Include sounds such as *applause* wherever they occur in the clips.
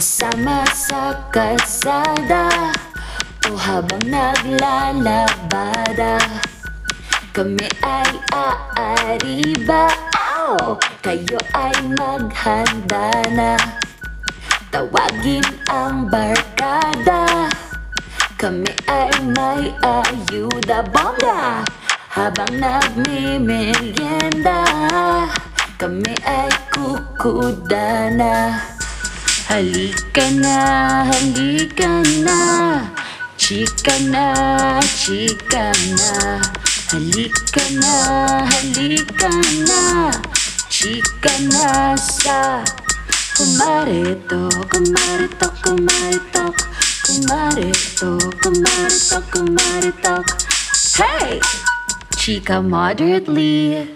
Kasama sa kalsada O habang naglalabada Kami ay aariba. Ow! Kayo ay maghanda na. Tawagin ang barkada. Kami ay may ayuda. Bongga! Habang nagmimerienda Kami ay kukuda na Halika na, halika na Chika na, chika na Halika na, halika na Chika na sa Kumarito, kumarito, kumarito Kumarito, kumarito, kumarito Hey! Chika moderately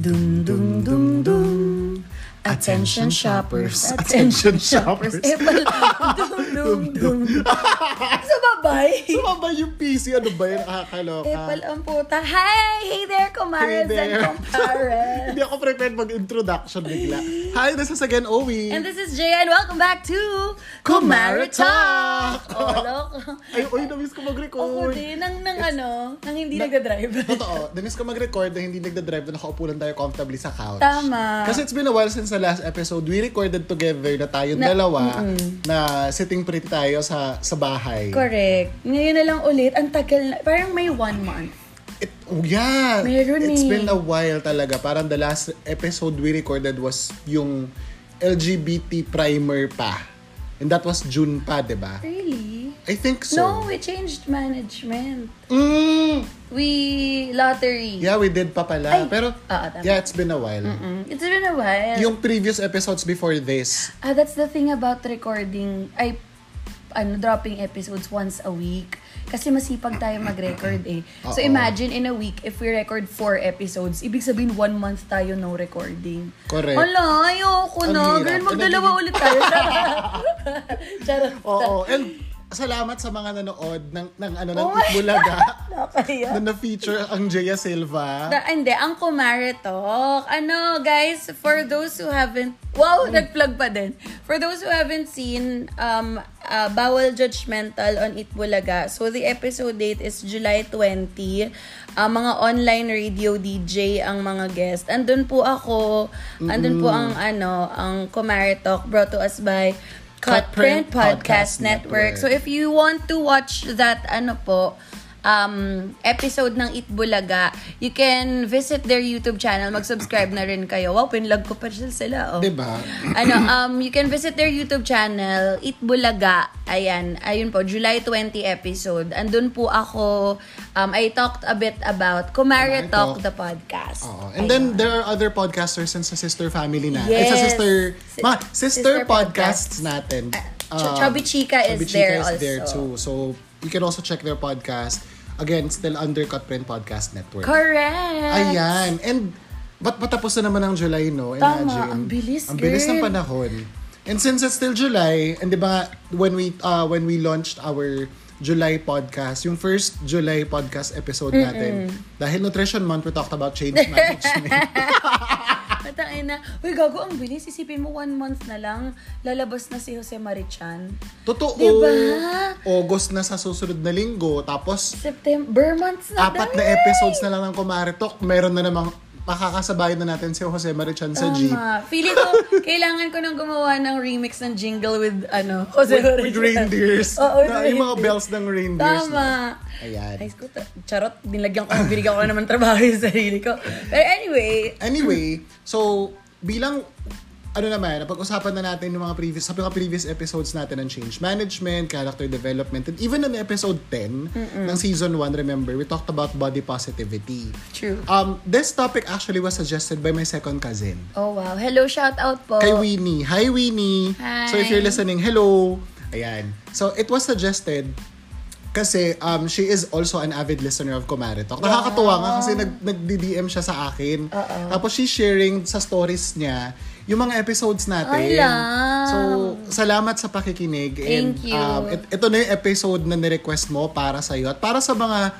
Dum dum dum dum. Attention shoppers. Attention shoppers. Eh, pala. dum dum dum. *laughs* Sa babay. Sumaba yung PC, ano ba yan? Nakakaloka. Eh, pala ang puta. Hi! Hey there, Hey kumares there. and kumpares. *laughs* Hindi ako prepared mag-introduction bigla. Hi, this is again Owie. and this is Jay and welcome back to Kumare Talk! Oh, loko. *laughs* Ay, oy, namiss ko Ako mag-record. din, nang, nang ano, nang hindi nagda-drive. Totoo, namiss ko mag-record na hindi nagda-drive na nakaupo lang tayo comfortably sa couch. Tama. Kasi it's been a while since the last episode. We recorded together na tayong Na- dalawa na sitting pretty tayo sa sa bahay. Correct. Ngayon na lang ulit, ang tagal na, parang may one month. It, oh yeah. Meron It's eh. been a while talaga. Parang the last episode we recorded was yung LGBT primer pa. And that was June pa, di ba? Really? I think so. No, we changed management. Mm, We, lottery. yeah, we did pa pala. Ay. Pero, Oo, tama. yeah, it's been a while. Mm, It's been a while. Yung previous episodes before this, Ah, that's the thing about recording, ay, ano, dropping episodes once a week. Kasi masipag tayo mag-record eh. So Oo. imagine in a week, if we record four episodes, ibig sabihin one month tayo no recording. Correct. Hala, ayoko Ang na. hirap. Girl, magdalawa ulit tayo. *laughs* *laughs* Charot. Oo, and salamat sa mga nanood ng, ng ano, ng Oh Itbulaga na na-feature ang Jaya Silva. Da, hindi, ang Kumare Talk. Ano, guys, for those who haven't, wow, nag-plug pa din. For those who haven't seen um, uh, Bawal Judgmental on Itbulaga, so the episode date is July 20. Uh, mga online radio DJ ang mga guest. Andun po ako, andun po ang ano, ang Kumare Talk brought to us by Cutprint Podcast Network. So if you want to watch that ano po, um, episode ng Itbulaga, you can visit their YouTube channel. Mag-subscribe na rin kayo. Wow, pinlog ko pa sila sila. Oh. Diba? ano, um, you can visit their YouTube channel, Itbulaga. Ayan, ayun po, July 20 episode. Andun po ako, um, I talked a bit about Kumare Talk, Talk. the podcast. Oo. And then there are other podcasters and sa sister family na. Yes. Ay, sa sister, Si- mga sister, sister podcasts, podcasts. natin. Ch- Um, Chubby Chica is Chubby there Chica is there also. too. So you can also check their podcast. Again, still under Cutprint Podcast Network. Correct. Ayan. And ba't patapos na naman ang July, no? Tama, Imagine. ang bilis, Ang bilis ng girl. panahon. And since it's still July, and di ba when we uh, when we launched our July podcast, yung first July podcast episode natin, dahil Nutrition Month, we talked about change management. *laughs* Matangin na. Uy, gago, ang bilis. Isipin mo, one month na lang, lalabas na si Jose Marichan. Totoo. Diba? August na sa susunod na linggo. Tapos, September months na apat daw, na episodes na lang ng Kumare Talk. Meron na namang makakasabayan na natin si Jose Marichan sa Jeep. Tama. Feeling ko, *laughs* kailangan ko nang gumawa ng remix ng jingle with, ano, Jose With, with reindeers. Oo, na, yung mga bells ng reindeers. Tama. No? Ayan. Ay, ko, charot, binilagyan ko, binigyan ko na naman trabaho *laughs* yung sarili ko. Pero anyway, Anyway, so bilang ano naman, napag-usapan na natin yung mga previous, sa mga previous episodes natin ng change management, character development, and even in episode 10 ng season 1, remember, we talked about body positivity. true. Um, this topic actually was suggested by my second cousin, Oh, wow. Hello, shout out po. kay Winnie. Hi, Winnie! Hi. So if you're listening, hello! Ayan. So it was suggested kasi um, she is also an avid listener of Kumare Talk. Nakakatuwa nga kasi nag, nag-DM siya sa akin. Tapos she's sharing sa stories niya yung mga episodes natin. Ay, lang. So, salamat sa pakikinig. Thank you. Um, it- ito na yung episode na nirequest mo para sa'yo at para sa mga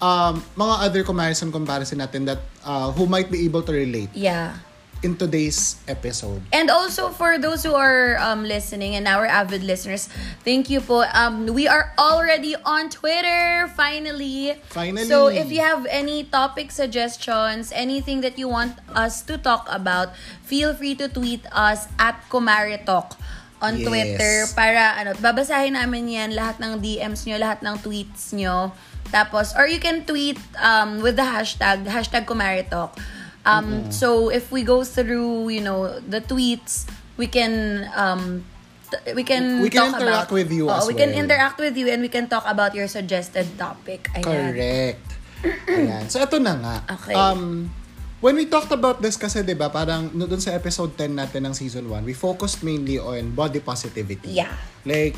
um, mga other comparison comparison natin that uh, who might be able to relate Yeah. In today's episode. And also for those who are um, listening and our avid listeners, thank you po. Um, we are already on Twitter, finally. Finally. So if you have any topic suggestions, anything that you want us to talk about, feel free to tweet us at Kumaritalk on Yes. Twitter para ano, babasahin namin yan lahat ng DMs nyo, lahat ng tweets nyo. Tapos, or you can tweet um, with the hashtag, hashtag Kumaritalk. Um, So, if we go through, you know, the tweets, we can, um, t- we can We can talk interact about, with you as we can well. interact with you and we can talk about your suggested topic. Ayan. Correct. *clears throat* Ayan. So, ito na nga. Okay. Um, when we talked about this kasi, di ba, parang no, dun sa episode 10 natin ng season 1, we focused mainly on body positivity. Yeah. Like,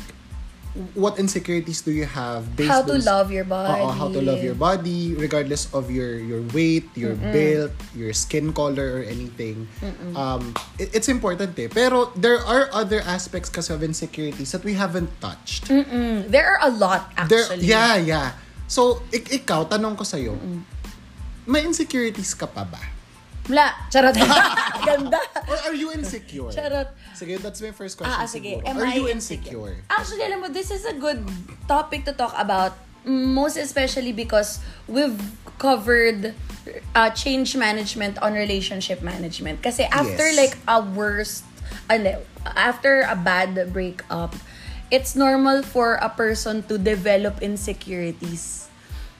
what insecurities do you have based How to dun- love your body. Oo, how to love your body regardless of your your weight, your build, your skin color or anything. Um it- it's important eh. Pero there are other aspects kasi of insecurities that we haven't touched. Mm, there are a lot, There, actually. yeah, yeah. So, ik ikaw, tanong ko sa'yo, may insecurities ka pa ba? Wala. Charot. *laughs* Ganda. Or are you insecure? Charot. Sige, that's my first question Ah, ah, sige. siguro. Am are I you insecure? insecure? Actually, alam mo, this is a good topic to talk about. Most especially because we've covered uh, change management on relationship management. Kasi after Yes. like a worst, ano, after a bad breakup, it's normal for a person to develop insecurities.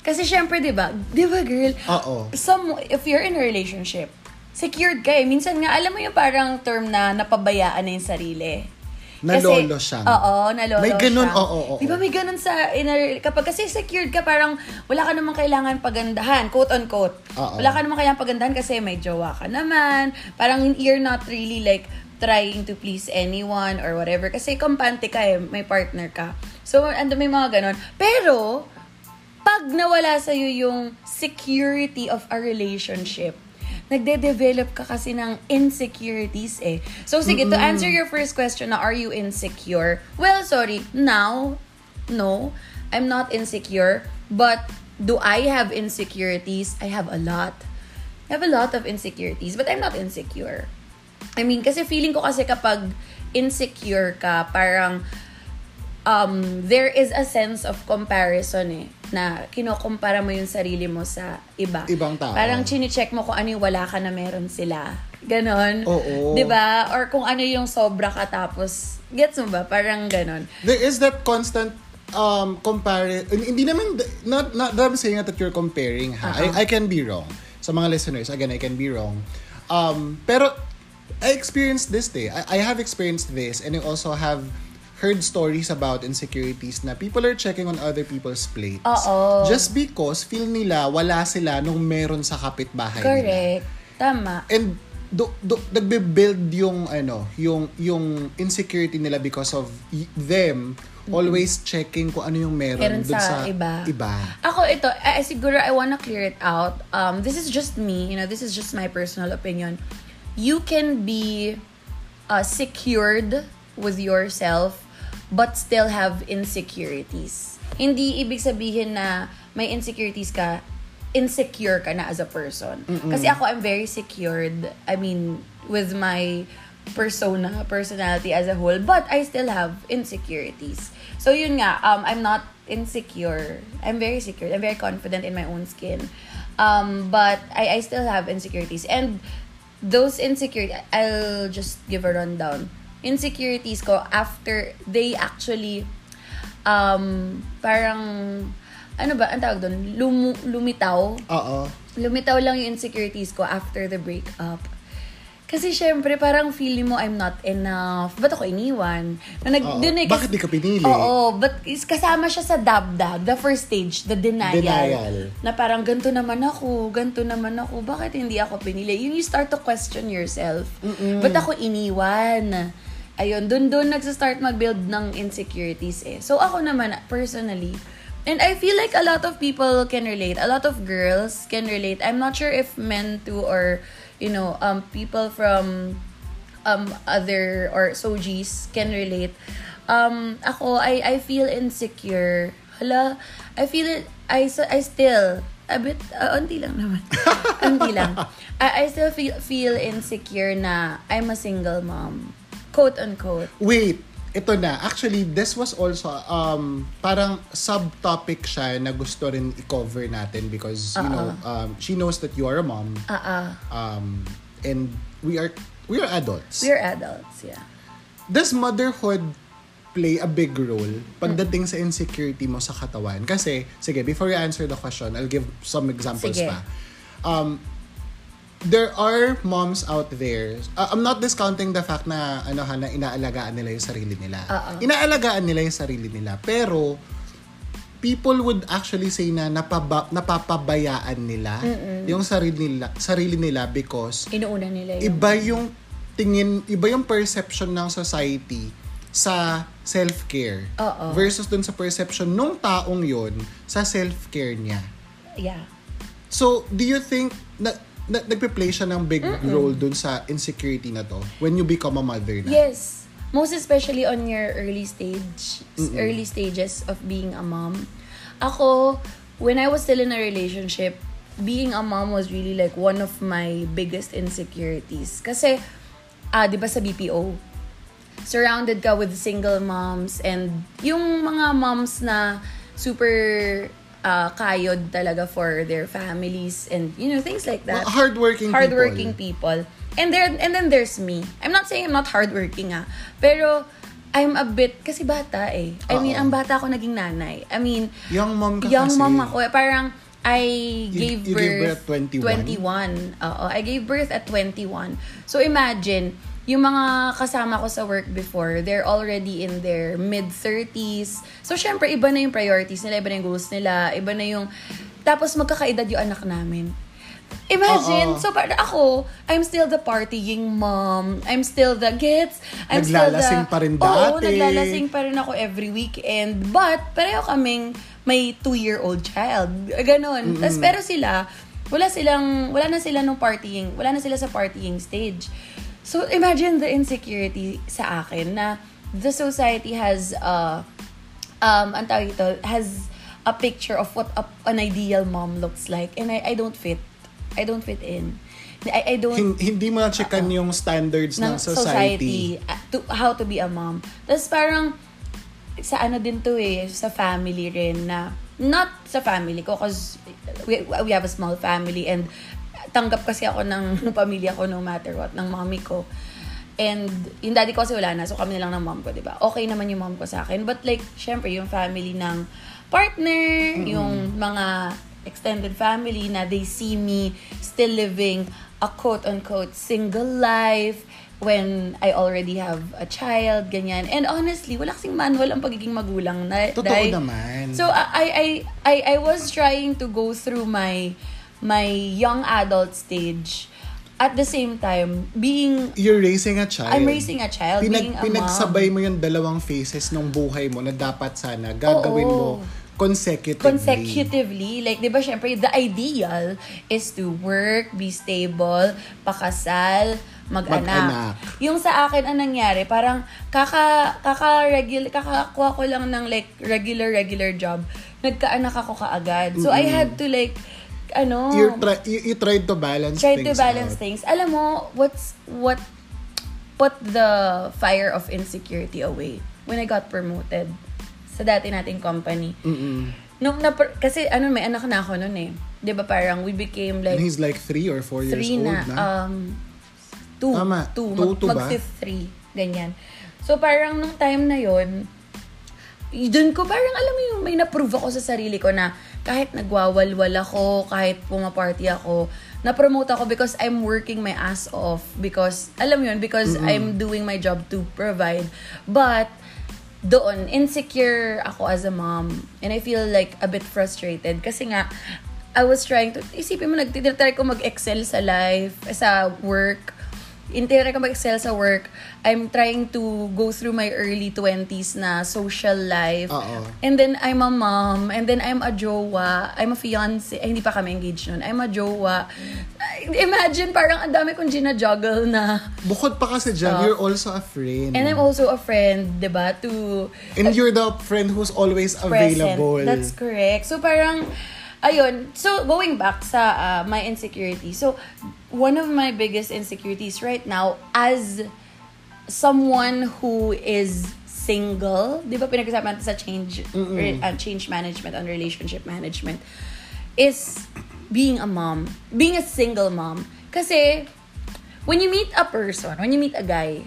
Kasi syempre, di ba? Di ba, girl? Oo. Some, if you're in a relationship, secured ka eh. Minsan nga, alam mo yung parang term na napabayaan na yung sarili. Nalolo siyang. Oo, nalolo May ganun, siyang. oo, oo, Di ba may ganun sa, in a- kapag kasi secured ka, parang wala ka namang kailangan pagandahan, quote on quote. Oo. Wala ka namang kailangan pagandahan kasi may jowa ka naman. Parang you're not really like trying to please anyone or whatever. Kasi kampante ka eh, may partner ka. So, ando may mga ganun. Pero, pag nawala sa'yo yung security of a relationship, nagde-develop ka kasi ng insecurities eh. So, sige, to answer your first question na are you insecure? Well, sorry, now, no, I'm not insecure. But, do I have insecurities? I have a lot. I have a lot of insecurities, but I'm not insecure. I mean, kasi feeling ko kasi kapag insecure ka, parang um, there is a sense of comparison eh, na kinukumpara mo yung sarili mo sa iba. Ibang tao. Parang chine-check mo kung ano yung wala ka na meron sila. Ganon. Oo. 'Di ba? Or kung ano yung sobra ka tapos, gets mo ba? Parang ganon. There is that constant um compare hindi naman not not that I'm saying that you're comparing ha. Uh-huh. I, I can be wrong. Sa mga listeners, again, I can be wrong. Um pero I experienced this day. I, I have experienced this and I also have heard stories about insecurities na people are checking on other people's plates. Oo. Just because feel nila wala sila nung meron sa kapitbahay nila. Correct. Tama. And do, do, nagbe-build yung ano, yung yung insecurity nila because of them always checking kung ano yung meron, Meron dun sa sa, iba. iba. Ako ito, eh, siguro I wanna clear it out. Um, this is just me, you know, this is just my personal opinion. You can be uh, secured with yourself but still have insecurities. Hindi ibig sabihin na may insecurities ka, insecure ka na as a person. Kasi ako, I'm very secured. I mean, with my persona, personality as a whole, but I still have insecurities. So yun nga, um, I'm not insecure. I'm very secure. I'm very confident in my own skin. Um, but I, I still have insecurities. And those insecurities, I'll just give a rundown. Insecurities ko after they actually, um, parang, ano ba, ang tawag doon? Lumu, lumitaw Oo. lumitaw lang yung insecurities ko after the breakup. Kasi syempre, parang feeling mo I'm not enough. Ba't ako iniwan? Na nag, Oo. dun eh, Bakit di ka pinili? Oo, but is kasama siya sa dab-dab, the first stage, the denial. Denial. Na parang ganto naman ako, ganto naman ako, bakit hindi ako pinili? Yun, you start to question yourself. Ba't ako iniwan? Ayun, dun dun nagsa-start mag-build ng insecurities eh. So ako naman, personally, and I feel like a lot of people can relate. A lot of girls can relate. I'm not sure if men too or, you know, um, people from um, other or sojis can relate. Um, ako, I, I feel insecure. Hala, I feel it, I, I still a bit, uh, unti lang naman. *laughs* unti lang. I, I still feel, feel insecure na I'm a single mom. Quote unquote. Wait, ito na. Actually, this was also um parang subtopic siya na gusto rin i-cover natin because you know, um she knows that you are a mom. Uh-uh. Um and we are we are adults. We're adults, yeah. Does motherhood play a big role pagdating sa insecurity mo sa katawan? Kasi, sige, before you answer the question, I'll give some examples Sige. pa. Um, there are moms out there. uh, I'm not discounting the fact na ano ha, na inaalagaan nila yung sarili nila. Oo. Inaalagaan nila yung sarili nila. Pero people would actually say na napaba, napapabayaan nila yung sarili nila, sarili nila because Inuuna nila yung... iba yung tingin, iba yung perception ng society sa self-care Oo. versus dun sa perception nung taong yon sa self-care niya. Yeah. So, do you think na, na nagpe-play siya ng big role dun sa insecurity na to when you become a mother na? Yes. Most especially on your early stage, early stages of being a mom. Ako, when I was still in a relationship, being a mom was really like one of my biggest insecurities. Kasi, ah, di ba sa BPO, surrounded ka with single moms and yung mga moms na super ah, kayod talaga for their families and you know things like that Well, hardworking hardworking people. people. And there and then there's me. I'm not saying I'm not hardworking ah. Pero I'm a bit kasi bata eh. I mean, Oo. ang bata ako naging nanay. I mean, Young mom ka young kasi. mom ako. eh. Parang I gave you gave birth, birth at 21? 21. Oo, I gave birth at 21. So imagine, yung mga kasama ko sa work before, they're already in their mid-30s. So syempre, iba na yung priorities nila, iba na yung goals nila, iba na yung... Tapos magkakaedad yung anak namin. Imagine, Oo. so para ako, I'm still the partying mom. I'm still the gets. I'm still the... Naglalasing pa rin Oo, dati. naglalasing pa rin ako every weekend. But, pareho kaming may two-year-old child. Ganon. Tas, pero sila, wala silang, wala na sila nung partying, wala na sila sa partying stage. So, imagine the insecurity sa akin na the society has, uh, um, ang tawag ito, has a picture of what a, an ideal mom looks like. And I, I don't fit. I don't fit in. I, I don't Hin- hindi mo na checkan yung standards ng, ng society. society, uh, to, how to be a mom. Tapos parang, sa ano din to eh, sa family rin na, not sa family ko, cause we, we have a small family and tanggap kasi ako *laughs* ng pamilya ko no matter what, ng mommy ko. And yung daddy ko kasi wala na, so kami lang ng mom ko, di ba? Okay naman yung mom ko sa akin. But like, syempre, yung family ng partner, yung mga extended family na they see me still living a quote-unquote single life when I already have a child, ganyan. And honestly, wala kasing manual ang pagiging magulang na. Totoo dahil- naman. So, I, I, I, I was trying to go through my, my young adult stage at the same time, being You're raising a child. I'm raising a child, being a mom. Pinagsabay mo yung dalawang phases ng buhay mo na dapat sana gagawin Oo. mo consecutively. consecutively. Like, di ba, syempre, the ideal is to work, be stable, pakasal, mag-anak. Mag-anak. Yung sa akin, ang nangyari, parang kaka, kaka, regular, kakakuha ko lang ng like regular, regular job. Nagkaanak ako kaagad. So, I had to like, ano, You're try, you, you tried to balance try things to balance out. things. Alam mo, what's, what put the fire of insecurity away when I got promoted sa dati nating company. Mm-mm. Nung na, kasi ano, may anak na ako noon eh. 'Di ba parang we became like And he's like three or four years old na. na. Um, two. Tama. Two. Two, Mag, two ba? mag fifth three. Ganyan. So parang nung time na yon doon ko parang alam mo yung may na-prove ako sa sarili ko na kahit nagwawalwal ako, kahit pumaparty ako, na-promote ako because I'm working my ass off because alam mo yun because I'm doing my job to provide. But doon insecure ako as a mom and I feel like a bit frustrated kasi nga I was trying to isipin mo nagtitry ko mag-excel sa life sa work Intira ko mag-excel sa work. I'm trying to go through my early 20s na social life. Oo. And then I'm a mom. And then I'm a jowa. I'm a fiance. Ay, hindi pa kami engaged nun. I'm a jowa. Imagine, parang ang dami kong gina-juggle na. Bukod pa kasi dyan, you're also a friend. And I'm also a friend, di ba? To And you're the friend who's always present. available. That's correct. So parang, ayun, so going back sa uh, my insecurity. So, one of my biggest insecurities right now as someone who is single, di ba pinag-usapan natin sa change, re, uh, change management and relationship management, is being a mom. Being a single mom. Kasi, when you meet a person, when you meet a guy,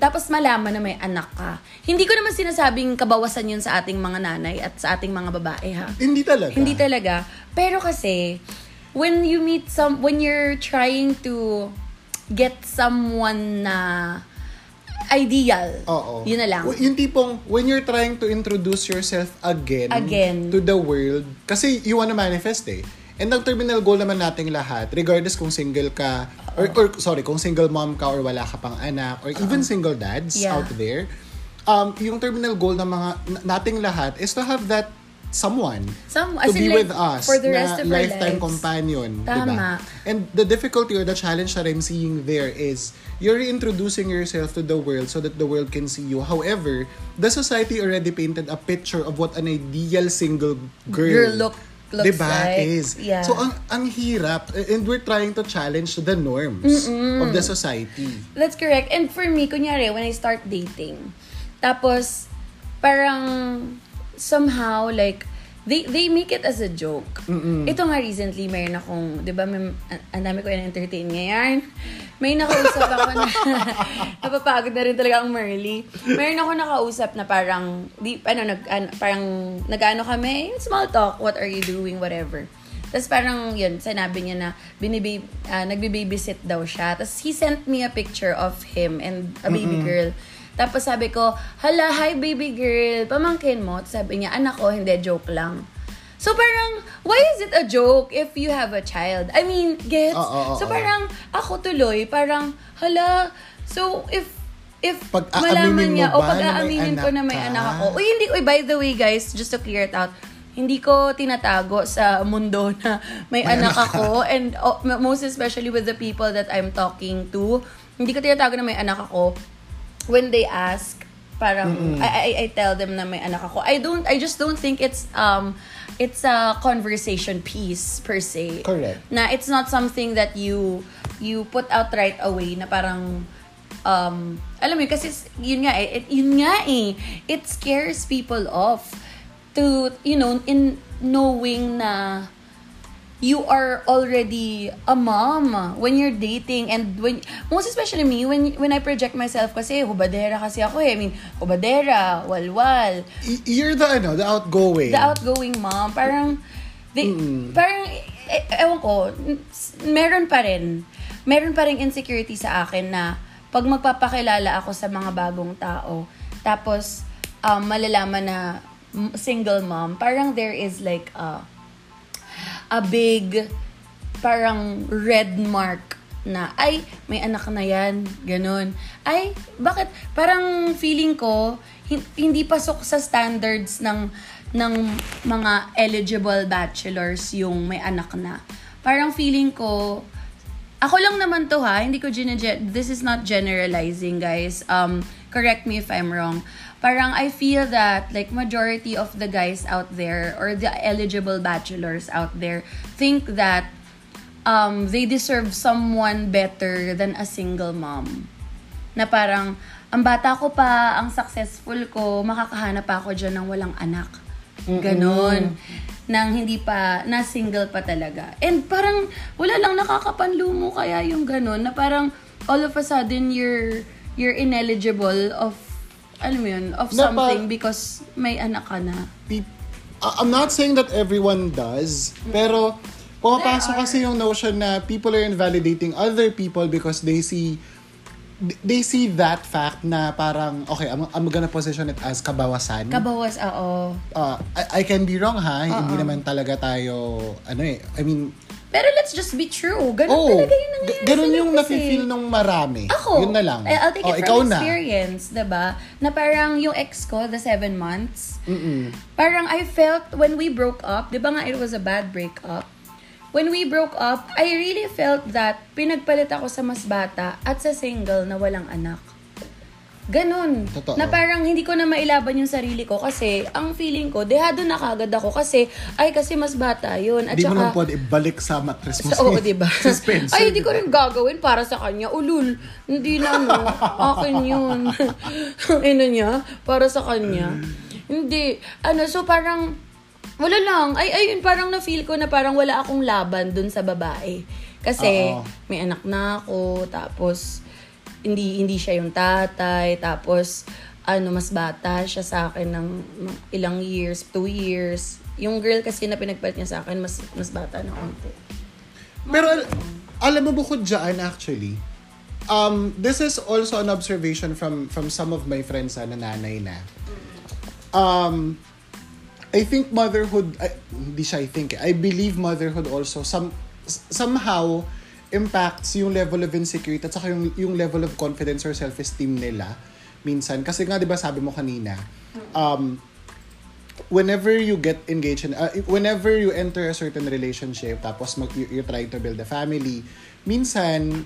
tapos malaman na may anak ka. Hindi ko naman sinasabing kabawasan yun sa ating mga nanay at sa ating mga babae ha. Hindi talaga. Hindi talaga. Pero kasi, when you meet some, when you're trying to get someone na ideal, Oo. yun na lang. Yung tipong, when you're trying to introduce yourself again, Again. to the world, kasi you wanna manifest eh. And ang terminal goal naman nating lahat, regardless kung single ka, or, or sorry, kung single mom ka or wala ka pang anak, or even single dads Yeah. out there, um, yung terminal goal ng mga nating lahat is to have that someone Some, to be like, with us for the na rest of our lifetime lives. companion, Tama. ba? And the difficulty or the challenge that I'm seeing there is you're reintroducing yourself to the world so that the world can see you. However, the society already painted a picture of what an ideal single girl, Girl look- looks diba, like. is. Yeah. So, ang, ang hirap. And we're trying to challenge the norms of the society. That's correct. And for me, kunyari, when I start dating, tapos, parang, somehow, like, they they make it as a joke. Ito nga recently, mayroon akong, di ba, may, ang- dami ko na-entertain ngayon. May nakausap ako na, *laughs* napapagod na rin talaga ang Merly. Mayroon ako nakausap na parang, di, ano, nag, ano, parang, nag-ano kami, small talk, what are you doing, whatever. Tapos parang yun, sinabi niya na binibab uh, nagbe-babysit daw siya. Tapos he sent me a picture of him and a baby girl. Tapos sabi ko, hala, hi baby girl, pamangkin mo. Tapos sabi niya, anak ko, hindi, joke lang. So parang, why is it a joke if you have a child? I mean, gets? Oo, oo, so oo. parang, ako tuloy, parang, hala, so if if Pag-aaminin malaman niya, o na may pag-aaminin ko na may anak ka? anak ako, Uy, hindi, uy, by the way, guys, just to clear it out, hindi ko tinatago sa mundo na may, anak ako. And oh, most especially with the people that I'm talking to, hindi ko tinatago na may anak ako. When they ask, parang, I, I, I tell them na may anak ako. I don't, I just don't think it's, um, it's a conversation piece per se. Correct. Na it's not something that you, you put out right away na parang, um, alam mo yun, kasi yun nga eh, yun nga eh, it scares people off to, you know, in knowing na you are already a mom when you're dating and when most especially me when when I project myself kasi hubadera kasi ako eh. I mean hubadera walwal. You're the, ano, the outgoing. the outgoing mom, parang, they, parang, eh, ewan ko, meron pa rin, meron pa rin insecurity sa akin na pag magpapakilala ako sa mga bagong tao, tapos, um, malalaman na single mom, parang there is like a, a big, parang red mark na, ay, may anak na yan, ganun. Ay, bakit, parang feeling ko, hin- hindi pasok sa standards ng, ng mga eligible bachelors yung may anak na. Parang feeling ko, ako lang naman to ha, hindi ko gine this is not generalizing guys. Um, correct me if I'm wrong. Parang I feel that like majority of the guys out there or the eligible bachelors out there think that um, they deserve someone better than a single mom. Na parang, ang bata ko pa, ang successful ko, makakahanap pa ako dyan ng walang anak. Ganon. Nang hindi pa, na single pa talaga. And parang, wala lang nakakapanlo mo kaya yung ganon, na parang, all of a sudden, you're, you're ineligible of, alam mo yun, of Na pa- something because may anak ka na. I'm not saying that everyone does, pero pumapasok kasi yung notion na people are invalidating other people because they see they see that fact na parang, okay, I'm, I'm gonna position it as kabawasan. Kabawas, oo. Uh, I, I can be wrong ha, hindi naman talaga tayo, ano eh, I mean, Pero let's just be true. Ganon oh, talaga yung nangyayari ganun yung life eh. nafe-feel nung marami. Ako, Yun na lang. eh, I'll take Oh, it ikaw from na. experience, 'di ba? Na parang yung ex ko, the seven months, parang I felt when we broke up, 'di ba nga it was a bad breakup? When we broke up, I really felt that pinagpalit ako sa mas bata at sa single na walang anak. Ganon. Totoo. Na parang hindi ko na mailaban yung sarili ko kasi ang feeling ko, dehado na kagad ako kasi, ay kasi mas bata yun. At mo saka, naman pwede ibalik sa mattress mo. sa, *laughs* oo, *laughs* diba? Suspension. Ay, hindi ko rin gagawin para sa kanya. Ulul, hindi na, no. Akin yun. *laughs* ano niya? Para sa kanya. hindi. Ano, so parang, wala lang. Ay, ayun, parang na-feel ko na parang wala akong laban dun sa babae. Kasi, Oo. may anak na ako, tapos, hindi hindi siya yung tatay, tapos, ano, mas bata siya sa akin ng ilang years, two years. Yung girl kasi na pinagpalit niya sa akin, mas mas bata na konti. Pero al- alam mo bukod dyan actually, um, this is also an observation from from some of my friends ah, na nanay na. Um, I think motherhood, I, hindi siya I think, eh, I believe motherhood also some somehow impacts yung level of insecurity at saka yung, yung level of confidence or self-esteem nila minsan. Kasi nga, di ba sabi mo kanina, um, whenever you get engaged in, uh, whenever you enter a certain relationship, tapos mag, you, you're trying to build a family, minsan,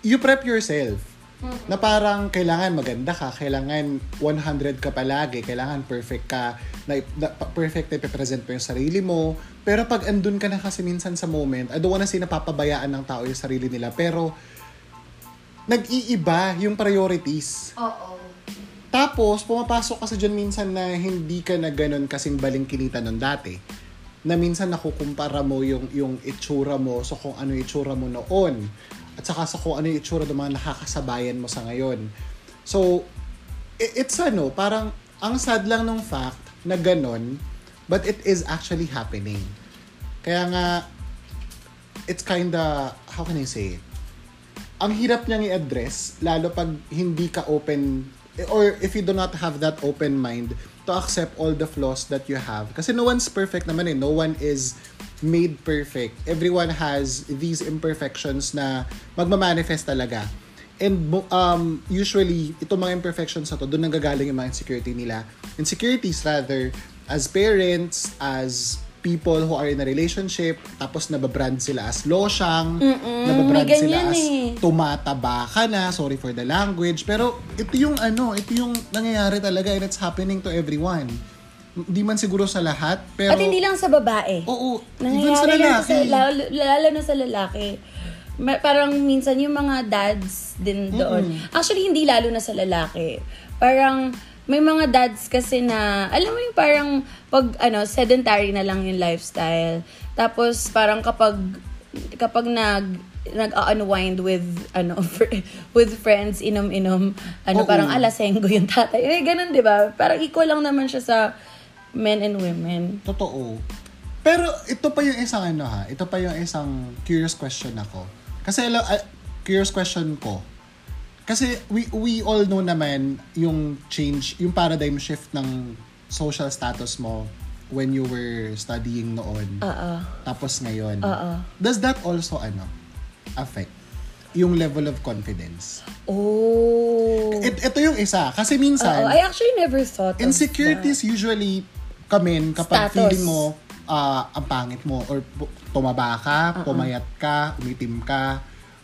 you prep yourself. Na parang kailangan maganda ka, kailangan 100 ka palagi, kailangan perfect ka, na, na perfect na ipipresent mo yung sarili mo. Pero pag andun ka na kasi minsan sa moment, I don't wanna say napapabayaan ng tao yung sarili nila, pero nag-iiba yung priorities. Oo. Tapos, pumapasok kasi dyan minsan na hindi ka na ganun kasing balingkinita nun dati. Na minsan nakukumpara mo yung, yung itsura mo so kung ano yung itsura mo noon. At saka sa kung ano yung itsura ng mga nakakasabayan mo sa ngayon. So, it's ano, parang ang sad lang ng fact na ganun, but it is actually happening. Kaya nga, it's kinda, how can I say it? ang hirap niyang i-address, lalo pag hindi ka open, or if you do not have that open mind to accept all the flaws that you have. Kasi no one's perfect naman eh. No one is made perfect. Everyone has these imperfections na magmamanifest talaga. And um, usually, itong mga imperfections na to, doon nanggagaling yung mga insecurity nila. Insecurities rather, as parents, as people who are in a relationship, tapos nababrand sila as losyang, nababrand may sila as eh. tumataba ka na, sorry for the language, pero ito yung ano, ito yung nangyayari talaga and it's happening to everyone. Hindi man siguro sa lahat, pero... At hindi lang sa babae. Oo, even sa lalaki. sa, lalo, lalo na sa lalaki. Parang minsan yung mga dads din doon. Actually, hindi lalo na sa lalaki. Parang may mga dads kasi na, alam mo yung parang pag ano, sedentary na lang yung lifestyle. Tapos parang kapag kapag nag nag-unwind with ano *laughs* fr- with friends inom-inom ano Oo. parang alasenggo yung tatay eh ganun 'di ba parang equal lang naman siya sa men and women Totoo. Pero ito pa yung isang ano ha, ito pa yung isang curious question ako. Kasi ala- ah, curious question ko. Kasi we we all know naman yung change, yung paradigm shift ng social status mo when you were studying noon. Oo. Tapos ngayon. Oo. Does that also ano affect yung level of confidence? Oh. It, ito yung isa. Kasi minsan, Oo, I actually never thought of Insecurities usually come in kapag Status. feeling mo ah, ang pangit mo or tumaba ka, pumayat ka, umitim ka,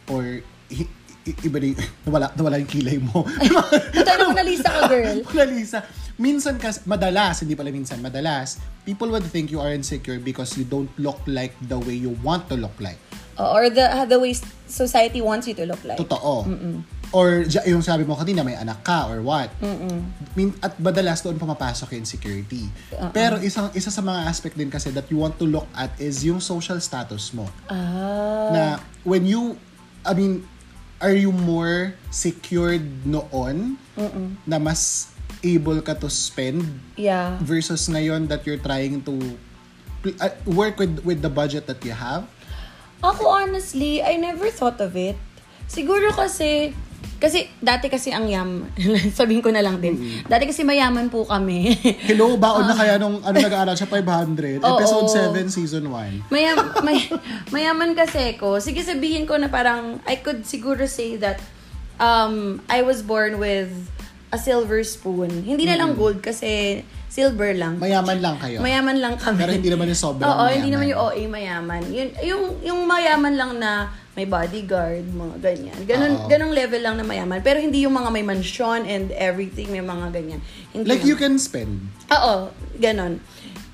or hi- i- iba na *laughs* nawala, nawala yung kilay mo. *laughs* Ito na Mona Lisa ka, girl. *laughs* Mona Lisa. Minsan kasi, madalas, hindi pala minsan, madalas, people would think you are insecure because you don't look like the way you want to look like. Uh, or the the way society wants you to look like. Totoo. Or yung sabi mo kanina, may anak ka or what. Min- At madalas doon pumapasok yung insecurity. Pero isang isa sa mga aspect din kasi that you want to look at is yung social status mo. Ah. Na when you, I mean, are you more secured noon na mas able ka to spend Yeah. versus ngayon that you're trying to uh, work with with the budget that you have? Ako honestly, I never thought of it. Siguro kasi kasi dati kasi ang yam, *laughs* sabihin ko na lang din. Dati kasi mayaman po kami. *laughs* Hello, baon na kaya nung ano nag-aaral siya 500, Oo. episode 7, season 1. Mayam, *laughs* may, mayaman kasi ko. Sige sabihin ko na parang I could siguro say that um I was born with a silver spoon. Hindi na lang gold kasi silver lang. Mayaman lang kayo. Mayaman lang kami. Pero hindi naman yung sobrang Oo, mayaman. hindi naman yung OA mayaman. Yun, yung, yung mayaman lang na may bodyguard, mga ganyan. Ganon, Oo. ganong level lang na mayaman. Pero hindi yung mga may mansyon and everything, may mga ganyan. Hindi Like naman. you can spend. Oo, ganon.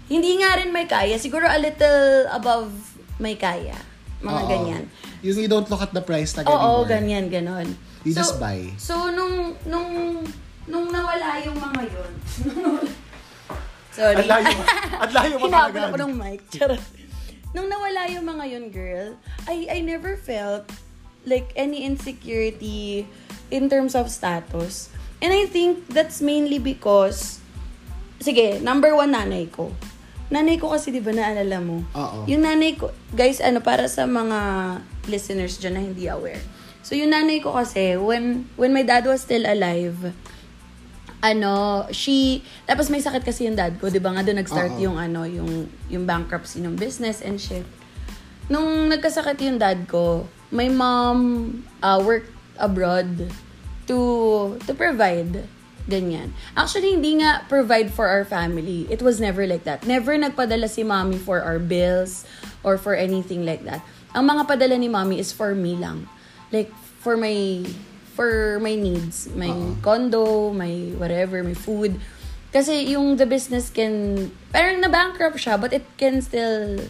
Hindi nga rin may kaya. Siguro a little above may kaya. Mga Oo. ganyan. Yung you don't look at the price tag Oo, anymore. ganyan, ganon. You just buy. So, nung, nung, nung nawala yung mga yun, sorry. At layo, at layo mo *laughs* Hinabol talaga. ako ng mic. Charot. Nung nawala yung mga yun, girl, I, I never felt like any insecurity in terms of status. And I think that's mainly because, sige, number one, nanay ko. Nanay ko kasi, di ba, naalala mo? Oo. Yung nanay ko, guys, ano, para sa mga listeners dyan na hindi aware. So, yung nanay ko kasi, when, when my dad was still alive, ano, she, tapos may sakit kasi yung dad ko, di ba nga doon nag-start Oo. yung ano, yung, yung bankruptcy ng business and shit. Nung nagkasakit yung dad ko, my mom uh, worked abroad to to provide ganyan. Actually, hindi nga provide for our family. It was never like that. Never nagpadala si mommy for our bills or for anything like that. Ang mga padala ni mommy is for me lang. Like, for my for my needs. My condo, my whatever, my food. Kasi yung the business can, parang na-bankrupt siya, but it can still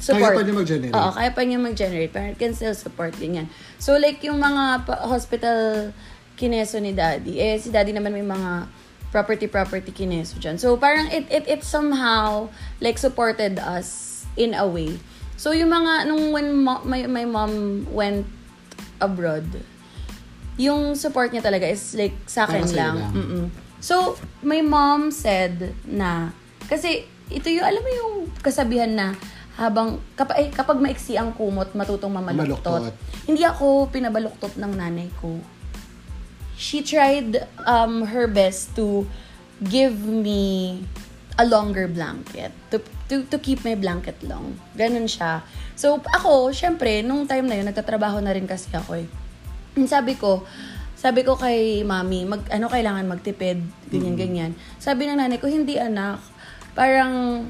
support. Kaya pa niya mag-generate. Oo, kaya pa niya mag-generate. Parang it can still support din yan. So, like, yung mga hospital kineso ni daddy, eh, si daddy naman may mga property-property kineso dyan. So, parang it, it, it somehow, like, supported us in a way. So, yung mga, nung when mo, my, my mom went abroad, yung support niya talaga is like sa akin Para sa'yo lang. lang. Mm-mm. So, my mom said na, kasi ito yung, alam mo yung kasabihan na, habang, kapag, eh, kapag maiksi ang kumot, matutong mamaluktot. Maluktot. Hindi ako pinabaluktot ng nanay ko. She tried um, her best to give me a longer blanket. To, to, to keep my blanket long. Ganun siya. So, ako, syempre, nung time na yun, nagtatrabaho na rin kasi ako eh. Sabi ko, sabi ko kay mami, mag, ano kailangan magtipid, ganyan, ganyan. Sabi ng nanay ko, hindi anak. Parang,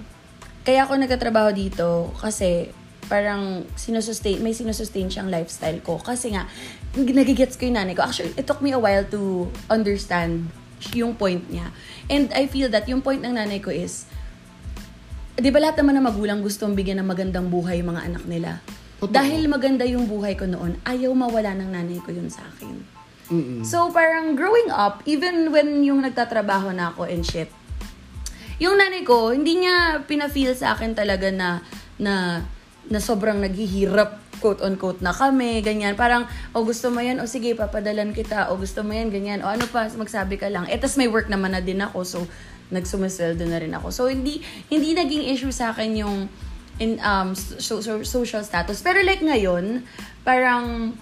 kaya ako nagtatrabaho dito kasi parang sinusustain, may sinusustain siyang lifestyle ko. Kasi nga, nagigets ko yung nanay ko. Actually, it took me a while to understand yung point niya. And I feel that yung point ng nanay ko is, di ba lahat naman ng magulang gustong bigyan ng magandang buhay yung mga anak nila? Totoo. Dahil maganda yung buhay ko noon, ayaw mawala ng nanay ko yun sa akin. Mm-mm. So, parang growing up, even when yung nagtatrabaho na ako and shit, yung nanay ko, hindi niya pina-feel sa akin talaga na, na, na sobrang naghihirap, quote-unquote, na kami, ganyan. Parang, o gusto mo yan, o sige, papadalan kita, o gusto mo yan, ganyan, o ano pa, magsabi ka lang. Eh, tas may work naman na din ako, so, nagsumasweldo na rin ako. So, hindi, hindi naging issue sa akin yung, in um so, so- social status. Pero like ngayon, parang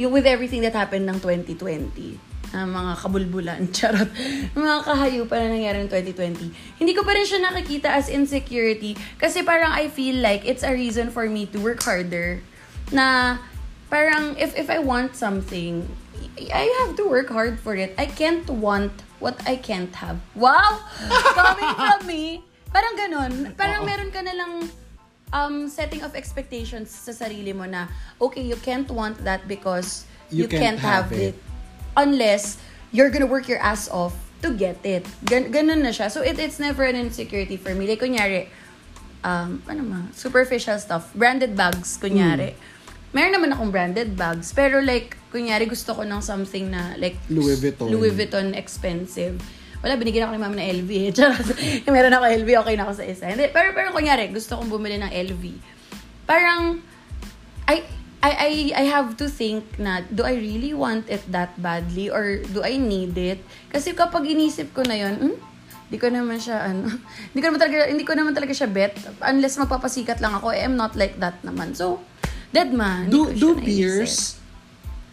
yung with everything that happened ng 2020, na mga kabulbulan, *laughs* charot, mga kahayupan na nangyari ng 2020, hindi ko pa rin siya nakikita as insecurity kasi parang I feel like it's a reason for me to work harder na parang if if I want something, I have to work hard for it. I can't want what I can't have. Wow! *laughs* Coming from me, parang ganun. Parang meron ka na lang um, setting of expectations sa sarili mo na, okay, you can't want that because you, You can't, can't have, have it. it. Unless you're gonna work your ass off to get it. Gan ganun na siya. So, it, it's never an insecurity for me. Like, kunyari, um, ano ma, superficial stuff. Branded bags, kunyari. Hmm. Meron naman akong branded bags. Pero like, kunyari gusto ko ng something na like Louis Vuitton. Louis Vuitton expensive. Wala, binigyan ako ni mama ng LV eh. Meron ako LV, okay na ako sa isa. Hindi, pero, pero kunyari, gusto kong bumili ng LV. Parang, I, I, I, I have to think na, do I really want it that badly? Or do I need it? Kasi kapag inisip ko na yun, hmm, di ko naman siya, ano, *laughs* hindi ko naman talaga, hindi ko naman talaga siya bet. Unless magpapasikat lang ako, eh, I'm not like that naman. So, dead man. Do, do peers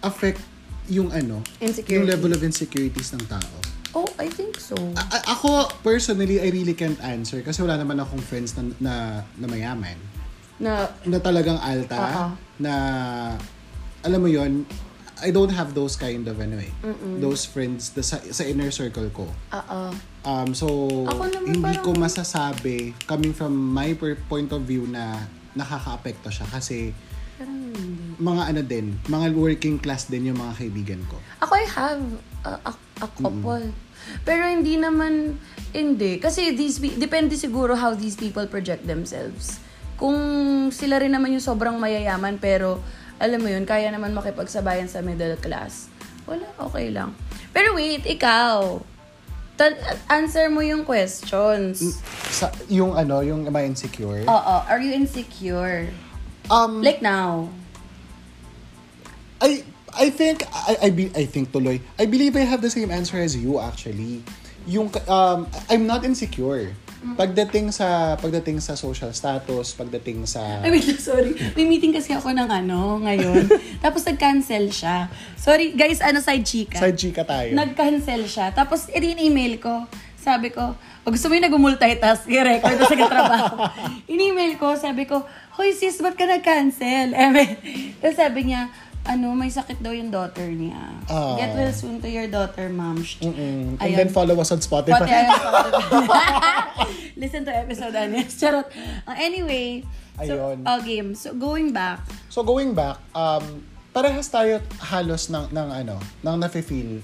affect yung ano, Insecurity. yung level of insecurities ng tao? Oh, I think so. A- ako, personally, I really can't answer kasi wala naman akong friends na, na, na mayaman. Na, Na talagang alta. Oo. Na, alam mo yon I don't have those kind of, ano eh, those friends the, sa, sa inner circle ko. oo. Um, so, hindi parang- ko masasabi, coming from my point of view na nakaka-apekto siya kasi Parang mga ano din, mga working class din yung mga kaibigan ko. Ako, I have a, a, a couple. Pero hindi naman, hindi. Kasi these, pe- depende siguro how these people project themselves. Kung sila rin naman yung sobrang mayayaman, pero alam mo yun, kaya naman makipagsabayan sa middle class. Wala, okay lang. Pero wait, ikaw. Tan- answer mo yung questions. Sa, yung ano, yung am I insecure? Oo, are you insecure? Um, Like now. I I think I I, be, I think tuloy. I believe I have the same answer as you actually. Yung um I'm not insecure. Pagdating sa pagdating sa social status, pagdating sa wait lang, sorry. May meeting kasi ako ng ano, ngayon. *laughs* Tapos nag-cancel siya. Sorry, guys, ano, side chika. side chika tayo. Nag-cancel siya. Tapos, ito yung email ko. Sabi ko, o gusto mo yung nag-multitask, i-record sa trabaho. *laughs* In-email ko, sabi ko, Hoy sis, ba't ka nag-cancel? Eme. Tapos sabi niya, ano, may sakit daw yung daughter niya. Ah. Get well soon to your daughter, ma'am. Mm-mm. And Ayun. then follow us on Spotify. Ayun, *laughs* Listen to episode Anis. *laughs* Charot. Uh, anyway, so, Ayun. oh, game. So, going back. So going back, um, parehas tayo halos ng, ng ano, ng nafe-feel.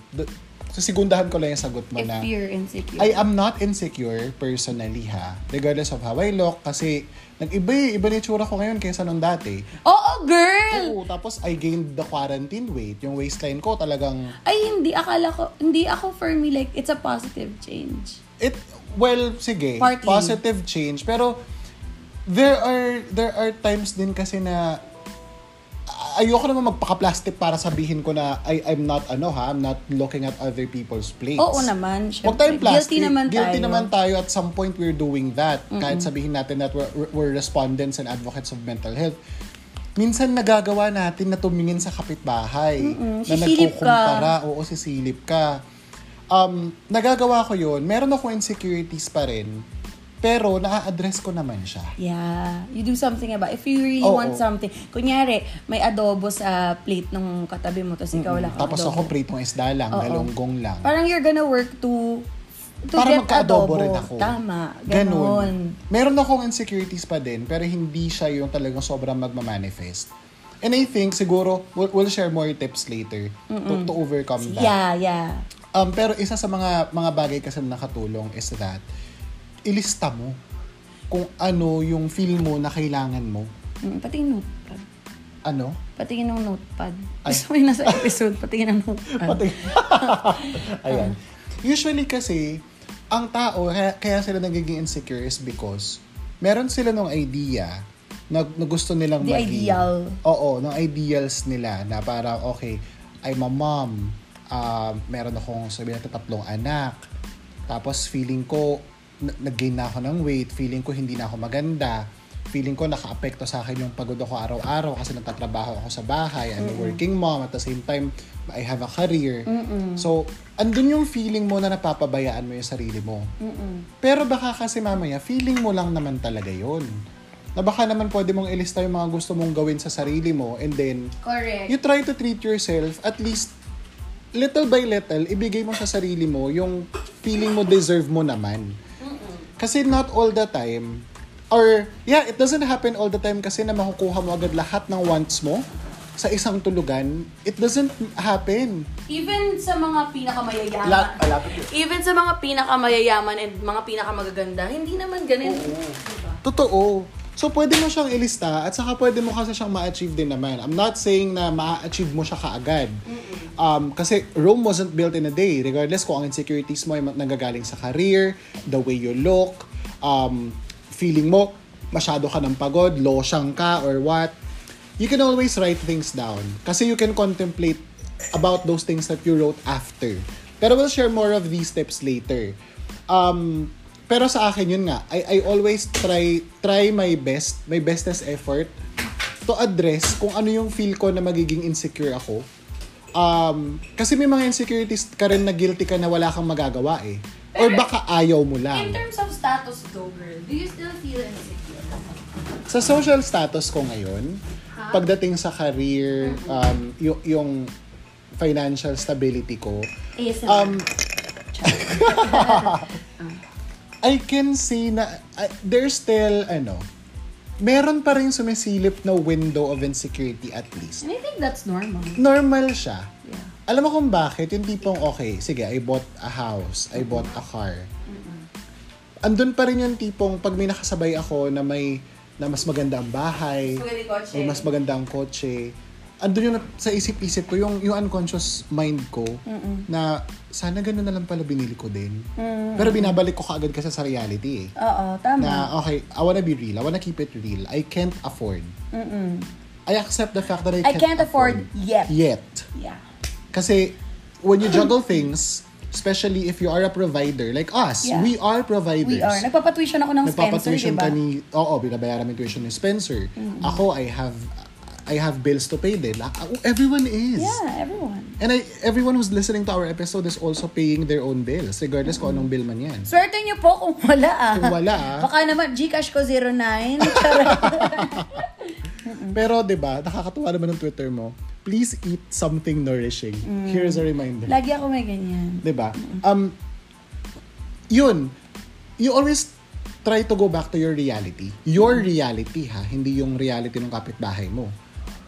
So sigundahan ko lang yung sagot mo If na you're insecure. I am not insecure personally ha. Regardless of how I look. Kasi nag-iba eh. Iba na ko ngayon kaysa nung dati. Oo, girl! Oo, tapos I gained the quarantine weight. Yung waistline ko talagang Ay, hindi. Akala ko, hindi ako for me, like, it's a positive change. it well sige Partly. positive change pero there are there are times din kasi na ayoko naman magpaka-plastic para sabihin ko na I, I'm not ano ha, I'm not looking at other people's plates. Oo naman, syempre. Huwag tayong plastic. Guilty naman Guilty tayo. naman tayo at some point we're doing that. Kahit sabihin natin that we're, we're respondents and advocates of mental health. Minsan nagagawa natin na tumingin sa kapitbahay. Na Sisilip ka. nagkukumpara. Oo, sisilip ka. Um, nagagawa ko yun. Meron akong insecurities pa rin. Pero naa-address ko naman siya. Yeah. You do something about If you really Oo. want something. Kunyari, may adobo sa plate ng katabi mo, tapos ikaw lang Tapos ako pritong isda lang, Oo. galunggong lang. Parang you're gonna work to to para get magka-adobo adobo. rin ako. Tama. Ganon. Ganon. Meron akong insecurities pa din, pero hindi siya yung talagang sobrang magmamanifest. And I think, siguro, we'll, we'll share more tips later to, to overcome that. Yeah, yeah. Um, pero isa sa mga mga bagay kasi na nakatulong is that, ilista mo kung ano yung feel mo na kailangan mo. Mm, patingin notepad. Ano? Patingin ng notepad. Ay. Gusto mo yung nasa episode, patingin ng notepad. *laughs* Pati. *laughs* Ayan. Usually kasi, ang tao, kaya, kaya sila nagiging insecure is because meron sila ng idea na, na gusto nilang The maging. ideal. Oo, ng ideals nila na parang, okay, I'm a mom. Uh, meron akong sabihin natin tatlong anak. Tapos feeling ko, nag-gain na ako ng weight. Feeling ko hindi na ako maganda. Feeling ko naka-apekto sa akin yung pagod ako araw-araw kasi nagtatrabaho ako sa bahay. I'm a working mom. At the same time, I have a career. So, andun yung feeling mo na napapabayaan mo yung sarili mo. Pero baka kasi mamaya, feeling mo lang naman talaga yon Na baka naman pwede mong ilista yung mga gusto mong gawin sa sarili mo and then Correct. you try to treat yourself at least little by little, ibigay mo sa sarili mo yung feeling mo deserve mo naman. Kasi not all the time, or yeah, it doesn't happen all the time kasi na makukuha mo agad lahat ng wants mo sa isang tulugan. It doesn't happen. Even sa mga pinakamayayaman. La- malapit even sa mga pinakamayayaman and mga pinakamagaganda, hindi naman ganun. Diba? Totoo. So, pwede mo siyang ilista at saka pwede mo kasi siyang ma-achieve din naman. I'm not saying na ma-achieve mo siya kaagad. Um, kasi Rome wasn't built in a day. Regardless kung ang insecurities mo ay nanggagaling sa career, the way you look, um, feeling mo masyado ka ng pagod, losyang ka, or what. You can always write things down. Kasi you can contemplate about those things that you wrote after. Pero we'll share more of these tips later. Um, pero sa akin yun nga, I, I always try try my best, my bestest effort to address kung ano yung feel ko na magiging insecure ako. Um, kasi may mga insecurities ka rin na guilty ka na wala kang magagawa eh. Or baka ayaw mo In lang. terms of status though, girl, do you still feel insecure? Sa social status ko ngayon, pagdating sa career, um, yung, yung financial stability ko, ASMR. um, *laughs* I can see na uh, there's still ano meron pa rin sumisilip na window of insecurity at least. And I think that's normal. Normal siya. Yeah. Alam mo kung bakit? Yung tipong, okay, sige, I bought a house, I bought a car. Andun pa rin yung tipong, pag may nakasabay ako na may, na mas maganda ang bahay, o mas maganda ang kotse, andun yung sa isip-isip ko, yung, yung unconscious mind ko, na sana ganun na lang pala binili ko din. Pero binabalik ko kaagad kasi sa reality eh. Oo, tama. Na, okay, I wanna be real, I wanna keep it real. I can't afford. Mm-mm. I accept the fact that I I can't, can't afford yet. Yet. Yeah. Kasi when you juggle things, especially if you are a provider, like us, Yeah. we are providers. We are. Nagpapatuition ako ng Spencer, Nagpapatuition diba? ka ni, oo, binabayaran mo tuition ni Spencer. Ako, I have I have bills to pay din. Like, oh, Everyone is. Yeah, everyone. And I, everyone who's listening to our episode is also paying their own bills, regardless kung anong bill man yan. Swerte niyo po kung wala ah. Kung wala, ah. Baka naman, Gcash ko 09. *laughs* Charot. Pero, di ba, nakakatuwa naman ng Twitter mo, please eat something nourishing. Here's a reminder. Lagi ako may ganyan. 'di ba? Um yun. You always try to go back to your reality. Your reality ha, hindi yung reality ng kapitbahay mo.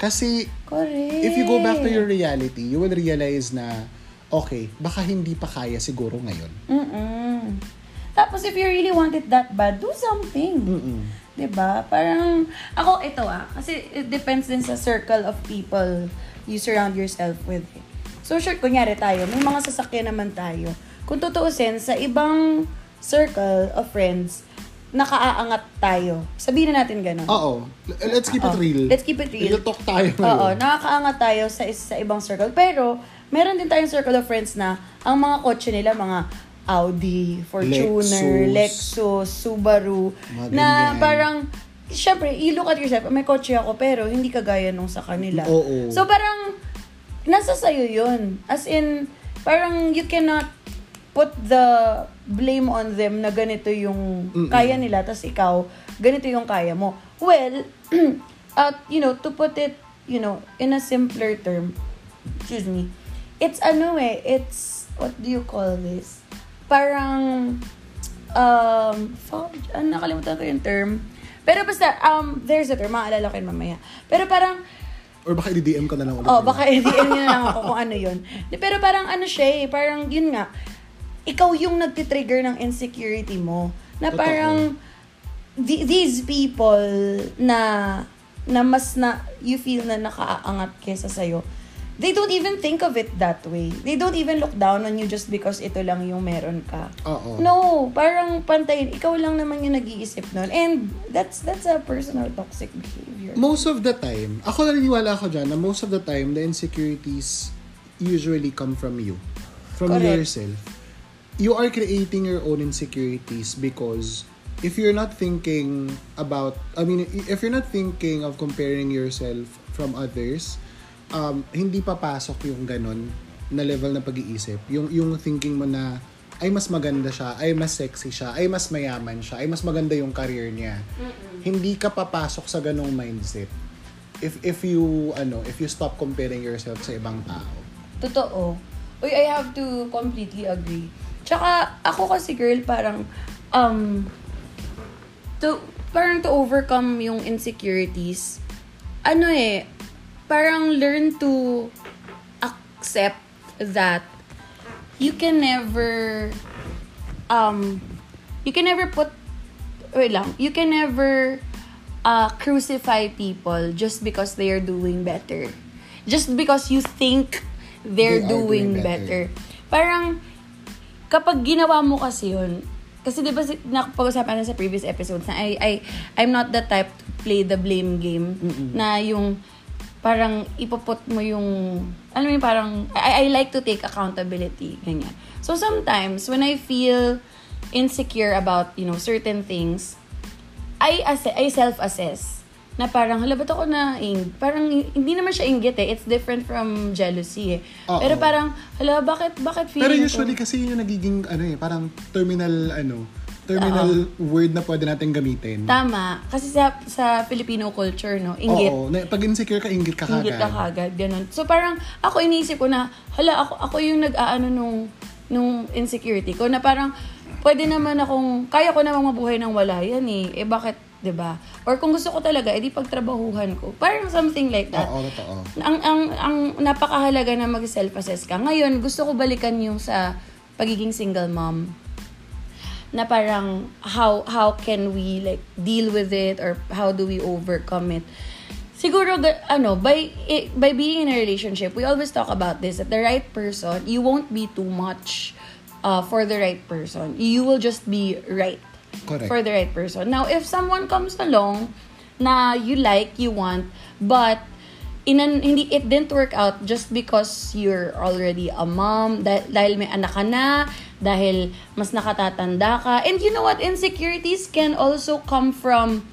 Kasi Correct. if you go back to your reality, you will realize na okay, baka hindi pa kaya siguro ngayon. Mm-mm. Tapos if you really want it that bad, do something. Mm-mm. 'Di ba? Parang ako ito ah, kasi it depends din sa circle of people you surround yourself with. So sure, kunyari tayo, may mga sasakyan naman tayo. Kung tutuusin, sa ibang circle of friends, nakaaangat tayo. Sabihin na natin ganun. Oo. Let's keep it Oo. real. Let's keep it real. Real talk tayo Oo, ngayon. nakakaangat tayo sa, is- sa ibang circle. Pero, meron din tayong circle of friends na ang mga kotse nila, mga Audi, Fortuner, Lexus. Lexus, Subaru, Mga na ganyan. parang, syempre, you look at yourself, may kotse ako, pero hindi kagaya nung sa kanila. Oo. So, parang, nasa sayo yun. As in, parang you cannot put the blame on them na ganito yung Mm-mm. kaya nila, tas ikaw, ganito yung kaya mo. Well, *clears throat* uh, you know, to put it, you know, in a simpler term, excuse me, it's ano eh, it's, what do you call this? Parang, um, fuck, ah, nakalimutan ko yung term. Pero basta, um, there's a term, maalala ko yun mamaya. Pero parang, Or baka i-DM ka na lang ulit. Oh, baka i-DM na lang ako *laughs* kung ano yun. Pero parang ano siya eh, parang yun nga, ikaw yung nagtitrigger ng insecurity mo. Na Totoo. parang, the- these people na, na mas na, you feel na nakaaangat kesa sa'yo, they don't even think of it that way. They don't even look down on you just because ito lang yung meron ka. Oo. No, parang pantayin. Ikaw lang naman yung nag-iisip nun. And that's that's a personal toxic behavior. Most of the time, ako naniniwala ako dyan na most of the time, the insecurities usually come from you. From Correct. yourself. You are creating your own insecurities because if you're not thinking about, I mean, if you're not thinking of comparing yourself from others, um, hindi papasok yung ganon na level na pag-iisip. Yung, yung thinking mo na, ay mas maganda siya, ay mas sexy siya, ay mas mayaman siya, ay mas maganda yung career niya. Hindi ka papasok sa ganong mindset. If if you ano, if you stop comparing yourself sa ibang tao. Totoo. Uy, I have to completely agree. Tsaka, ako kasi girl, parang, um, to, parang to overcome yung insecurities, ano eh, parang learn to accept that you can never, um, you can never put, wait lang, you can never uh, crucify people just because they are doing better. Just because you think they're They doing, doing better. better. Parang, kapag ginawa mo kasi yun, kasi di ba si- napag-usapan na sa previous episodes na I, I, I'm not the type to play the blame game na yung parang ipoput mo yung, alam mo yung parang, I, I like to take accountability, ganyan. So sometimes, when I feel insecure about, you know, certain things, I, asse- I self-assess na parang, hala, ba't ako na, ing parang, hindi naman siya inggit eh. It's different from jealousy eh. Oo. Pero parang, hala, bakit, bakit feeling Pero ko- usually kasi yun yung nagiging ano eh, parang terminal ano, terminal word na pwede natin gamitin. Tama. Kasi sa sa Filipino culture, no? Inggit. Oo, na, pag insecure ka, inggit ka Inggit ka kagad. kagad. Ganun. So parang, ako iniisip ko na, hala, ako, ako yung nag-aano nung, nung insecurity ko. Na parang, pwede naman akong, kaya ko namang mabuhay ng wala yan eh. Eh bakit, 'di ba? Or kung gusto ko talaga, edi pagtrabahuhan ko. Parang something like that. Oo, totoo. Ang, ang, ang napakahalaga na mag-self-assess ka. Ngayon, gusto ko balikan yung sa pagiging single mom na parang how how can we like deal with it or how do we overcome it siguro ano by i- by being in a relationship we always talk about this that the right person you won't be too much uh, for the right person you will just be right Correct. for the right person. Now if someone comes along na you like you want but in an, hindi it didn't work out just because you're already a mom dahil, dahil may anak ka na dahil mas nakatatanda ka. And you know what? Insecurities can also come from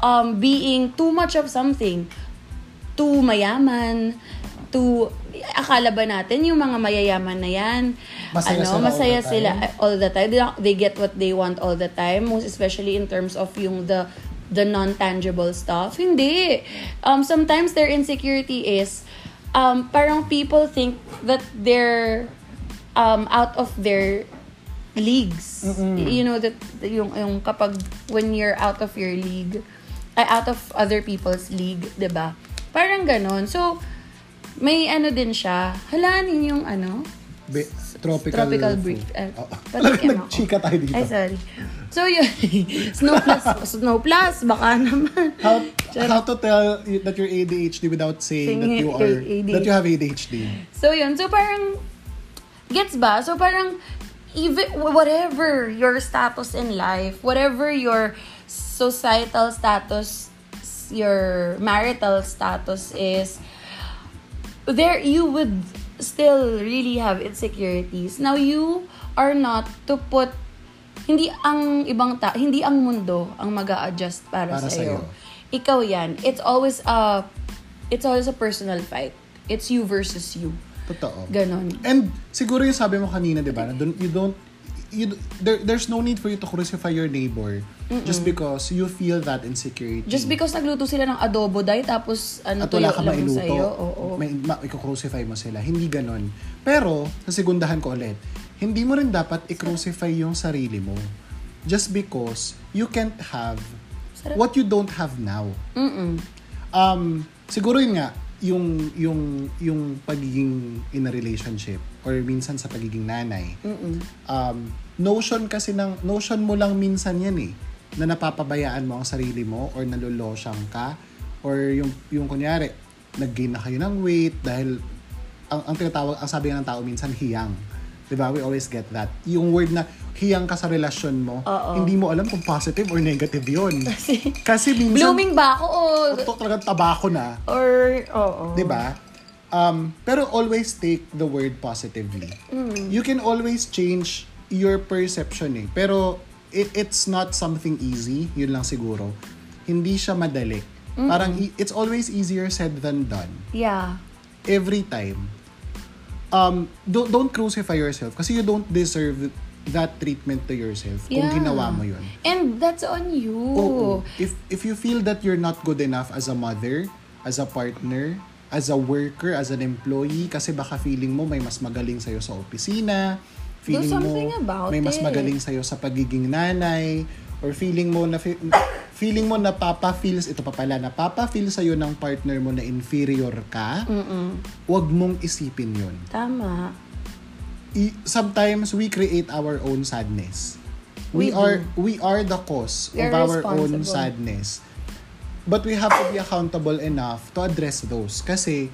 um, being too much of something. Too mayaman to akala ba natin yung mga mayayaman na yan? Masaya ano sila all masaya the time? sila all the time. They, get what they want all the time most especially in terms of yung the the non-tangible stuff. Hindi. Um sometimes their insecurity is um parang people think that they're um out of their leagues. You know that yung yung kapag when you're out of your league ay out of other people's league 'di ba? Parang ganon. So may ano din siya halanin yung ano Be- tropical, tropical break. Uh, ako. Nag-chika tayo dito. Ay, sorry. So, yun. *laughs* Snow Plus. Snow Plus. Baka naman. How, how to tell you that you're ADHD without saying that Saying you you're are ADHD. that you have ADHD? So, yun. So, parang, gets ba? So, parang, even, whatever your status in life, whatever your societal status, your marital status is, there you would still really have insecurities. Now, you are not to put hindi ang ibang ta hindi ang mundo ang mag adjust para, Para sa sa'yo. Ikaw yan. It's always a it's always a personal fight. It's you versus you. Totoo. Ganon. And siguro yung sabi mo kanina, di ba, you don't, you, there, there's no need for you to crucify your neighbor just because you feel that insecurity. Just because nagluto sila ng adobo day tapos ano at wala ka mailuto, sa'yo. Oo. may, ma, i-crucify mo sila. Hindi ganon. Pero, sa segundahan ko ulit, hindi mo rin dapat i-crucify yung sarili mo. Just because you can't have Sarap. what you don't have now. Mm-mm. Um, siguro yun nga, yung, yung, yung pagiging in a relationship or minsan sa pagiging nanay. Um, notion kasi ng, notion mo lang minsan yan eh, na napapabayaan mo ang sarili mo or nalulosyang ka or yung, yung kunyari, nag-gain na kayo ng weight dahil ang, ang tinatawag, ang sabi ng tao minsan, hiyang. 'Di ba We always get that. Yung word na hiyang ka sa relasyon mo, Oo. hindi mo alam kung positive or negative yun. *laughs* Kasi, Kasi minsan, blooming ba ako o... ito talagang tabako na. Or, oo. 'di ba? Um, pero always take the word positively. You can always change your perception eh. Pero it, it's not something easy, yun lang siguro. Hindi siya madali. Parang i- it's always easier said than done. Yeah. Every time. Um, don't, don't crucify yourself kasi you don't deserve that treatment to yourself kung Yeah. ginawa mo yun. And that's on you. Oo. If if you feel that you're not good enough as a mother, as a partner, as a worker, as an employee, kasi baka feeling mo may mas magaling sa'yo sa opisina, feeling mo may mas it. magaling sa'yo sa pagiging nanay, or feeling mo na fe- feeling mo napapa-feels, ito pa pala, napapa-feel sa'yo ng partner mo na inferior ka, wag mong isipin yun. Tama. I- sometimes we create our own sadness. We, We are do. we are the cause We of our own sadness. But we have to be accountable enough to address those kasi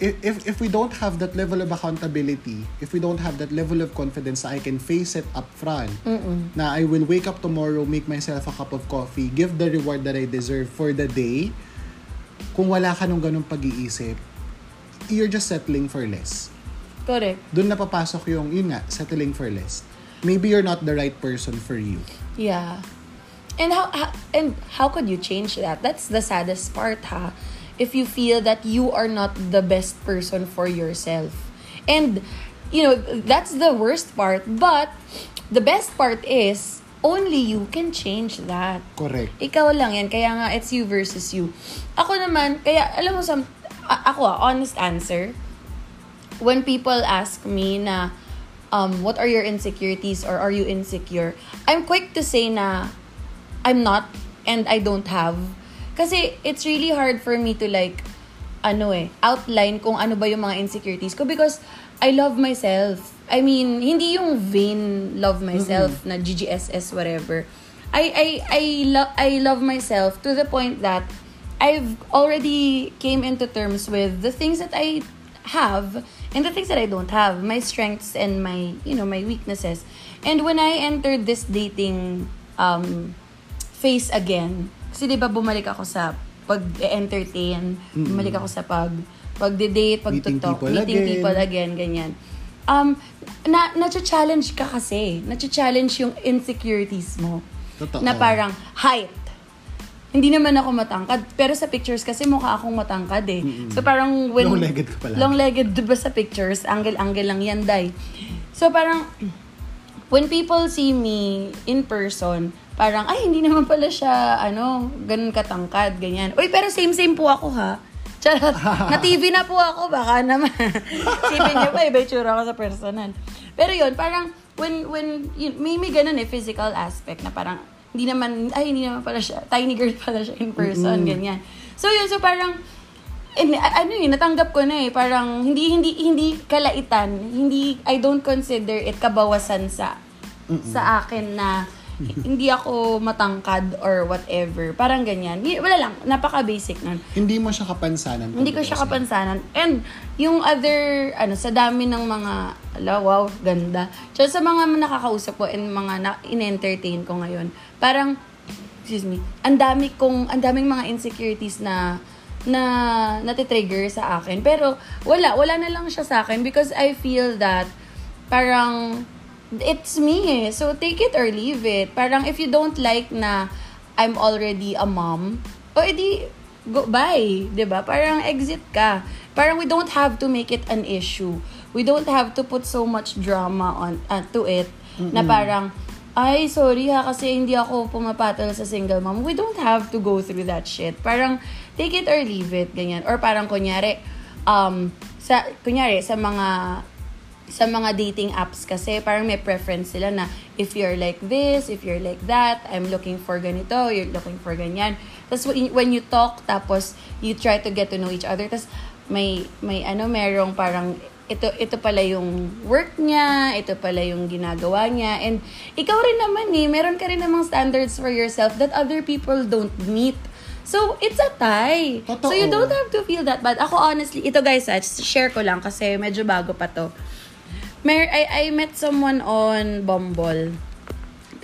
if, if if we don't have that level of accountability, if we don't have that level of confidence that I can face it up front, na I will wake up tomorrow, make myself a cup of coffee, give the reward that I deserve for the day, kung wala ka nung ganung pag-iisip, you're just settling for less Correct. doon na papasok yung, yun nga, settling for less. Maybe you're not the right person for you. Yeah. And how, how and how could you change that? That's the saddest part, ha? If you feel that you are not the best person for yourself. And you know, that's the worst part, but the best part is only you can change that. Correct. Ikaw lang yan. Kaya nga, it's you versus you. Ako naman, kaya, alam mo, some, ako ah, honest answer, when people ask me na, um, what are your insecurities or are you insecure? I'm quick to say na I'm not and I don't have. Kasi it's really hard for me to like, ano eh, outline kung ano ba yung mga insecurities ko because I love myself. I mean, hindi yung vain love myself na GGSS whatever. I I I love I love myself to the point that I've already came into terms with the things that I have and the things that I don't have, my strengths and my, you know, my weaknesses. And when I entered this dating um phase again, kasi 'di ba bumalik ako sa pag-entertain, bumalik ako sa pag pagde-date, Meeting pag-talk, people meeting again. people again, ganyan. Um, na, na-challenge ka kasi. Na-challenge yung insecurities mo. Totoo. Na parang, height. Hindi naman ako matangkad. Pero sa pictures kasi mukha akong matangkad eh. So parang when... Long-legged ka pala. Long-legged diba sa pictures? Angle-angle lang yan, day. So parang, when people see me in person, parang, ay, hindi naman pala siya, ano, ganun katangkad, ganyan. Uy, pero same-same po ako, ha? Charot. *laughs* Na TV na po ako, baka naman. *laughs* Sipin niyo pa, iba yung tsura ko sa personal. Pero yun, parang, when, when, yun, may, may ganun eh, physical aspect na parang, hindi naman, ay, hindi naman pala siya, tiny girl pala siya in person, ganyan. So yun, so parang, And, ano yun, natanggap ko na eh. Parang, hindi, hindi, hindi kalaitan. Hindi, I don't consider it kabawasan sa, sa akin na hindi ako matangkad or whatever. Parang ganyan. Wala lang, napaka-basic nun. Hindi mo siya kapansanan. Hindi ko siya kapansanan. And yung other, ano, sa dami ng mga, ala, wow, ganda. Tsaka sa mga nakakausap ko and mga na, in-entertain ko ngayon, parang, excuse me, ang dami kong, ang daming mga insecurities na, na natitrigger sa akin. Pero, wala, wala na lang siya sa akin because I feel that, parang, it's me eh. So, take it or leave it. Parang, if you don't like na I'm already a mom, o edi, go, bye. ba Parang exit ka. Parang we don't have to make it an issue. We don't have to put so much drama on uh, to it na parang, ay, sorry ha, kasi hindi ako pumapatol sa single mom. We don't have to go through that shit. Parang, take it or leave it, ganyan. Or parang, kunyari, um, sa, kunyari, sa mga sa mga dating apps kasi parang may preference sila na if you're like this, if you're like that, I'm looking for ganito, you're looking for ganyan. Tapos when, you talk, tapos you try to get to know each other, tapos may, may ano, merong parang ito ito pala yung work niya, ito pala yung ginagawa niya. And ikaw rin naman eh, meron ka rin namang standards for yourself that other people don't meet. So, it's a tie. Totoo. So, you don't have to feel that bad. Ako, honestly, ito guys, ah, share ko lang kasi medyo bago pa to. Mer I, I met someone on Bumble.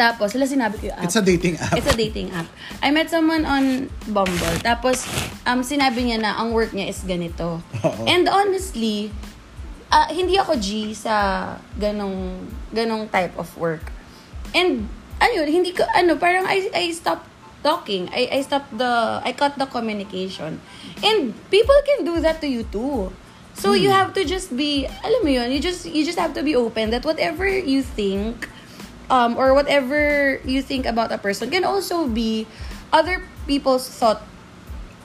Tapos, sila sinabi ko yung app. It's a dating app. It's a dating app. I met someone on Bumble. Tapos, um, sinabi niya na ang work niya is ganito. Oo. And honestly, ah, hindi ako G sa ganong, ganong type of work. And, ayun, hindi ko, ano, parang I, I stopped talking. I, I stopped the, I cut the communication. And people can do that to you too. So you have to just be, alam mo yun, you just, you just have to be open that whatever you think, um, or whatever you think about a person can also be other people's thought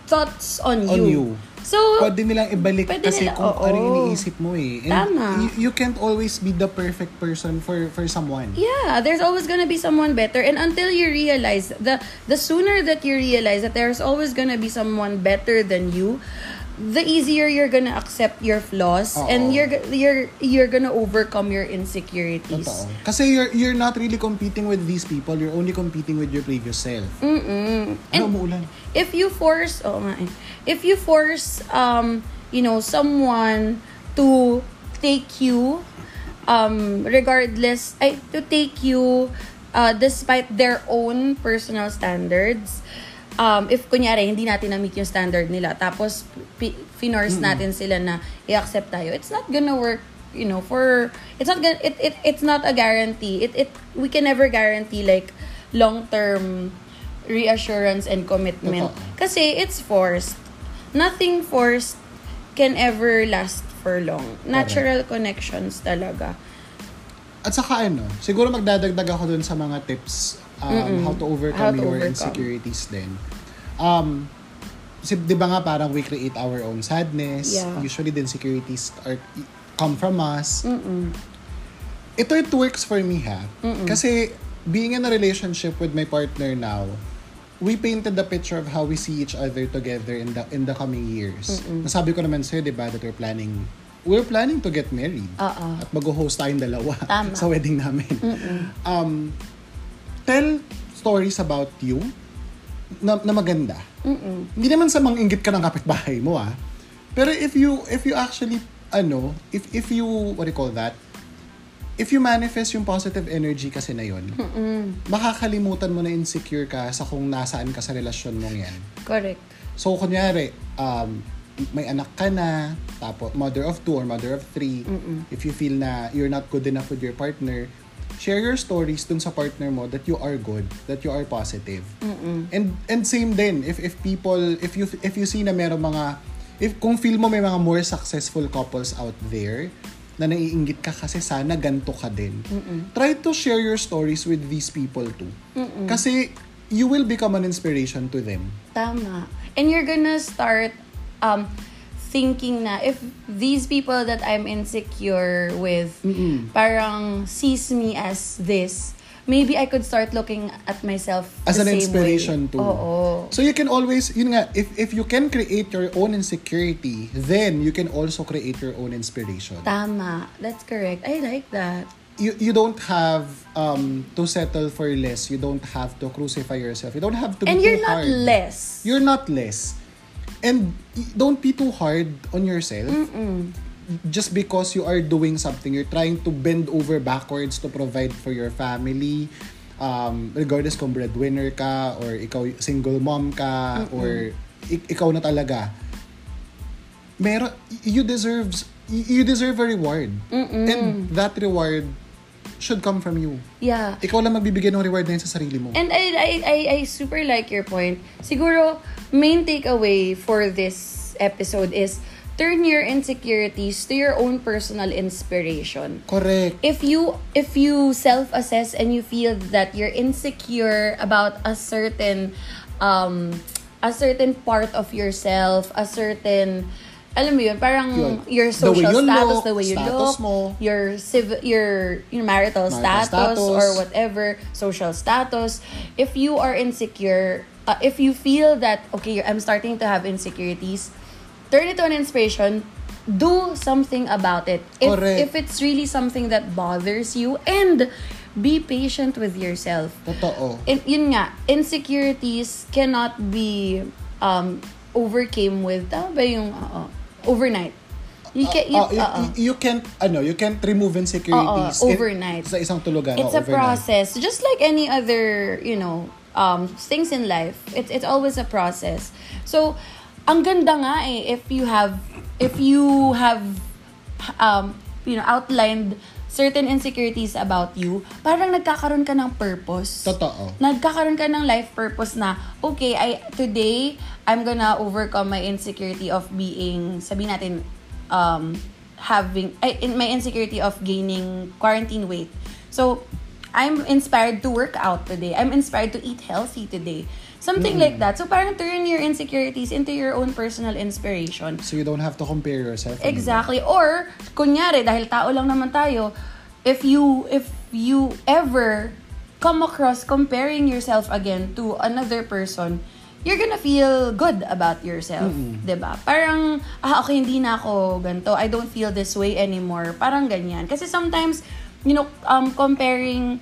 thoughts on, On you. you. So, Pwede nilang ibalik Pwede kasi nila- kung ano iniisip mo eh. And Tama. You, you can't always be the perfect person for for someone. yeah, there's always gonna be someone better. And until you realize, the the sooner that you realize that there's always gonna be someone better than you, the easier you're gonna accept your flaws Oo. and you're you're you're gonna overcome your insecurities. Totoo. Kasi you're you're not really competing with these people. You're only competing with your previous self. Mm-mm. Ano, And umuulan? if you force oh nga eh. if you force um you know someone to take you um regardless ay to take you uh, despite their own personal standards um if kunyari hindi natin na-meet yung standard nila tapos pi- finorce natin sila na i-accept tayo it's not gonna work you know for it's not gonna it, it it's not a guarantee. It it we can never guarantee like long term reassurance and commitment. Kasi it's forced. Nothing forced can ever last for long. Natural connections talaga. At saka ano, siguro magdadagdag ako dun sa mga tips um, how to overcome How to your overcome. insecurities din. Um, kasi di ba nga parang we create our own sadness. Yeah. Usually the insecurities are come from us. ito it works for me ha. Kasi being in a relationship with my partner now, we painted the picture of how we see each other together in the in the coming years. Nasabi ko naman sa'yo, di ba, that we're planning we're planning to get married. Oo. At mag-host tayong dalawa Tama. *laughs* sa wedding namin. Um, tell stories about you na, na maganda. Hindi naman sa manginggit ka ng kapitbahay mo ah. Pero if you if you actually ano, if if you what do you call that? If you manifest yung positive energy kasi na yun, makakalimutan mo na insecure ka sa kung nasaan ka sa relasyon mong yan. Correct. So, kunyari, um, may anak ka na, tapos mother of two or mother of three, if you feel na you're not good enough with your partner, share your stories dun sa partner mo that you are good, that you are positive. And and same din, if if people, if you if you see na meron mga, if kung feel mo may mga more successful couples out there, na naiinggit ka kasi sana ganto ka din. Try to share your stories with these people too. Kasi you will become an inspiration to them. Tama. And you're gonna start um, thinking na if these people that I'm insecure with parang sees me as this, maybe I could start looking at myself as an inspiration way. too. Oo. So you can always, yun nga, if, if you can create your own insecurity, then you can also create your own inspiration. Tama. That's correct. I like that. You, you don't have um, to settle for less. You don't have to crucify yourself. You don't have to be And you're not hard. less. You're not less. And don't be too hard on yourself. Just because you are doing something, you're trying to bend over backwards to provide for your family. Um, regardless kung breadwinner ka or ikaw single mom ka or ik- ikaw na talaga. Meron you deserves you deserve a reward. And that reward should come from you. Yeah. Ikaw lang magbibigay ng reward na yun sa sarili mo. And I, I, I, I super like your point. Siguro, main takeaway for this episode is turn your insecurities to your own personal inspiration. Correct. If you if you self-assess and you feel that you're insecure about a certain um a certain part of yourself, a certain alam mo yun, parang Yun. your The social you status, look, the way you look, mo. your civ- your your marital, Marital status, status. or whatever social status if you are insecure uh, if you feel that okay i'm starting to have insecurities turn it to an inspiration do something about it if, Correct. if it's really something that bothers you and be patient with yourself Totoo. in, yun nga, insecurities cannot be um, overcame with, tama ba yung, oo, overnight. You can, you, Oh, you, oo. you can't ano, you can't remove insecurities Oo, in- overnight. sa isang tulugan. it's oh, a process. Just like any other, you know, um, things in life. It's, it's always a process. So, ang ganda nga eh, if you have, if you have, um, you know, outlined certain insecurities about you, parang nagkakaroon ka ng purpose. Totoo. nagkakaroon ka ng life purpose na, okay, I, today, I'm gonna overcome my insecurity of being, sabi natin, um, having, ay, in my insecurity of gaining quarantine weight. So, I'm inspired to work out today. I'm inspired to eat healthy today. Something like that. So, parang turn your insecurities into your own personal inspiration. So you don't have to compare yourself. anymore. Exactly. Or, kunyari, dahil tao lang naman tayo, if you, if you ever come across comparing yourself again to another person, you're gonna feel good about yourself. 'di ba? Parang, ah, okay, hindi na ako ganito. I don't feel this way anymore. Parang ganyan. Kasi sometimes, you know, um, comparing,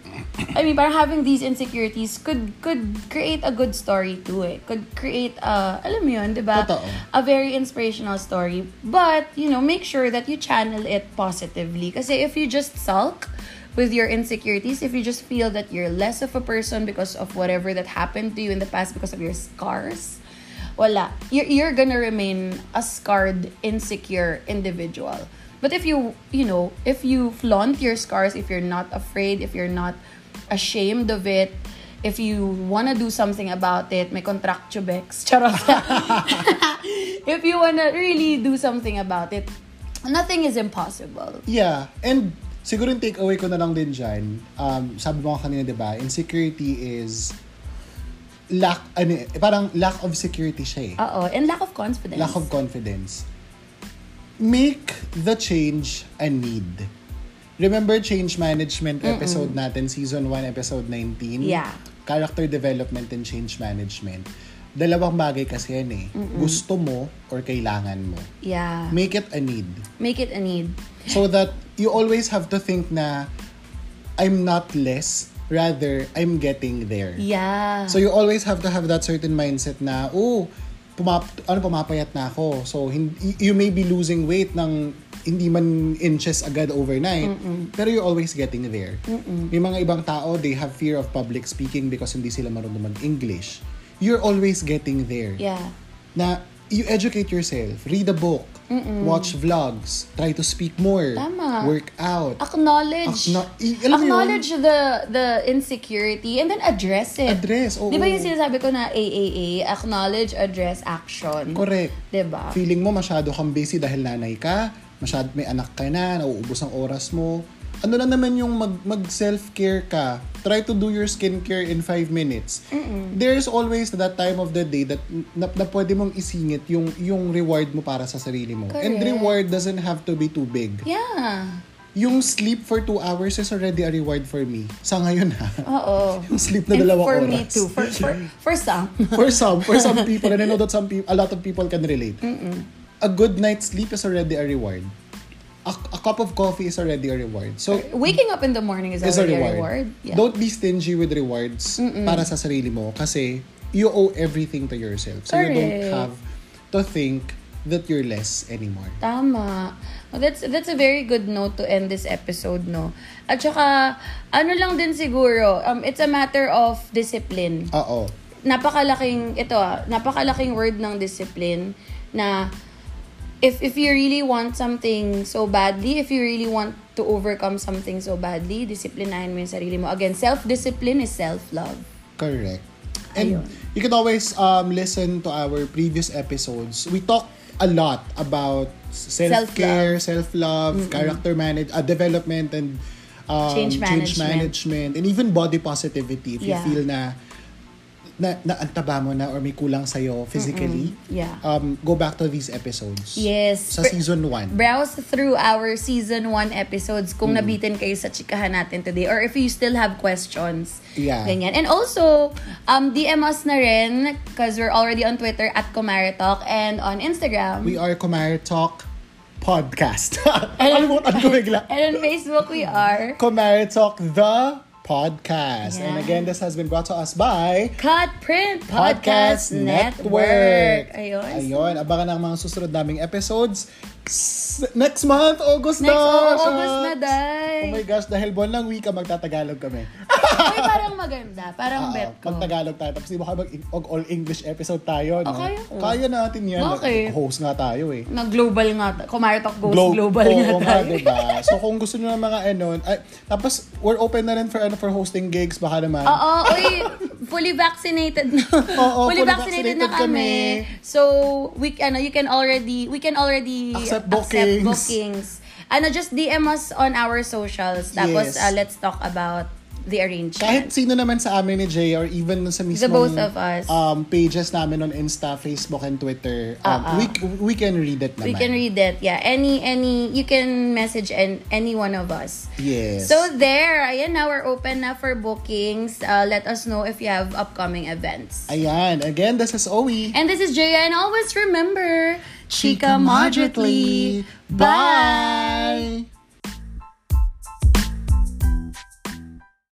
I mean, parang having these insecurities could could create a good story too eh. Could create, a, alam mo yun, di ba? Totoo. a very inspirational story. But, you know, make sure that you channel it positively. Kasi if you just sulk with your insecurities, if you just feel that you're less of a person because of whatever that happened to you in the past because of your scars, wala. You're, you're gonna remain a scarred, insecure individual. But if you, you know, if you flaunt your scars, if you're not afraid, if you're not ashamed of it, if you wanna do something about it, may contractubex, *laughs* charot. *laughs* if you wanna really do something about it, nothing is impossible. Yeah. And siguro yung takeaway ko na lang din dyan, um, sabi mo kanina, di ba, insecurity is lack, ano, eh, parang lack of security siya eh. Oo, and lack of confidence. lack of confidence. Make the change a need. remember change management episode natin, season 1, episode 19? Yeah. Character development and change management. Dalawang bagay kasi yan eh. Gusto mo or kailangan mo. Yeah. Make it a need. Make it a need. So that you always have to think na I'm not less, rather I'm getting there. Yeah. So you always have to have that certain mindset na, oh, pumap ano pumapayat na ako. So hindi, you may be losing weight ng hindi man inches agad overnight, pero you're always getting there. May mga ibang tao, they have fear of public speaking because hindi sila marunong mag-English. You're always getting there. yeah. Na you educate yourself, read a book, watch vlogs, try to speak more, Tama. work out. Acknowledge. Acknow- i- alam mo yun? acknowledge the the insecurity and then address it. Address, oo. Di ba yung sinasabi ko na AAA? Acknowledge, address, action. Correct. Di ba? feeling mo masyado kang busy dahil nanay ka, masyado may anak ka na, nauubos ang oras mo. Ano na naman yung mag, mag self-care ka? Try to do your skincare in 5 minutes. There's always that time of the day that na, na pwede mong isingit yung, yung reward mo para sa sarili mo. And Correct. reward doesn't have to be too big. Yeah. Yung sleep for 2 hours is already a reward for me. Sa ngayon ha. Oo. *laughs* Yung sleep na And dalawang for oras. me too. For, for, for some. *laughs* for some, for some *laughs* people, and I know that some people, a lot of people can relate. A good night's sleep is already a reward. A, a cup of coffee is already a reward. So, Waking up in the morning is is a already reward. a reward. Yeah. Don't be stingy with rewards para sa sarili mo kasi you owe everything to yourself. So, you don't Correct. have to think that you're less anymore. Tama. Well, that's that's a very good note to end this episode, no? At saka, ano lang din siguro, um, it's a matter of discipline. Oo. napakalaking ito ah, napakalaking word ng discipline na if if you really want something so badly, if you really want to overcome something so badly, disiplinahin mo yung sarili mo. Again, self-discipline is self-love. Correct. And Ayun. you can always um, listen to our previous episodes. We talk a lot about self-care, self-love, character manage, uh, development, and um, Change management. management, and even body positivity. If Yeah. you feel na na, na antaba mo na or may kulang sa'yo physically, Yeah. um, go back to these episodes. Yes. Sa season 1. Browse through our season 1 episodes Mm. kung nabitin kayo sa chikahan natin today or if you still have questions. Yeah. Ganyan. And also, um, DM us na rin because we're already on Twitter at Kumaritalk and on Instagram. We are Kumare Talk Podcast. Alimutan ko bigla. and on Facebook, we are Kumare Talk The Podcast. And Yeah. again, this has been brought to us by Cut Print Podcast Podcast, Network. Ayun. Ayun, abangan ang mga susunod naming episodes next month, August Next na. oh, siya. August na, day. Oh my gosh, dahil buwan ng wika, magtatagalog kami. *laughs* Uy, parang maganda. Parang Oo, bet ko. Magtagalog tayo. Tapos di ba mag all English episode tayo, no? Ah, kaya ko. Kaya natin yan. Bakit? Host nga tayo eh. Na-global nga. Kumaritalk goes Glo- global Oo nga tayo. diba? So kung gusto nyo ng mga ano, ay, tapos we're open na rin for ano for hosting gigs baka naman. Oo, uy, fully vaccinated na. *laughs* Oo, fully, fully vaccinated, na vaccinated kami. kami. So, we ano, you can already we can already Accept bookings. bookings. Ano, just DM us on our socials. Tapos Yes. uh, let's talk about the arrangement. Kahit sino naman sa amin ni Jay or even sa mismong both of us. um, pages namin on Insta, Facebook, and Twitter, um, we, we can read it naman. we can read it. Yeah, any any you can message an, any one of us. Yes. So there, ayan now we're open na for bookings. Uh, let us know if you have upcoming events. Ayan. Again, this is Owie. And this is Jaya, and always remember, Chika moderately. Bye!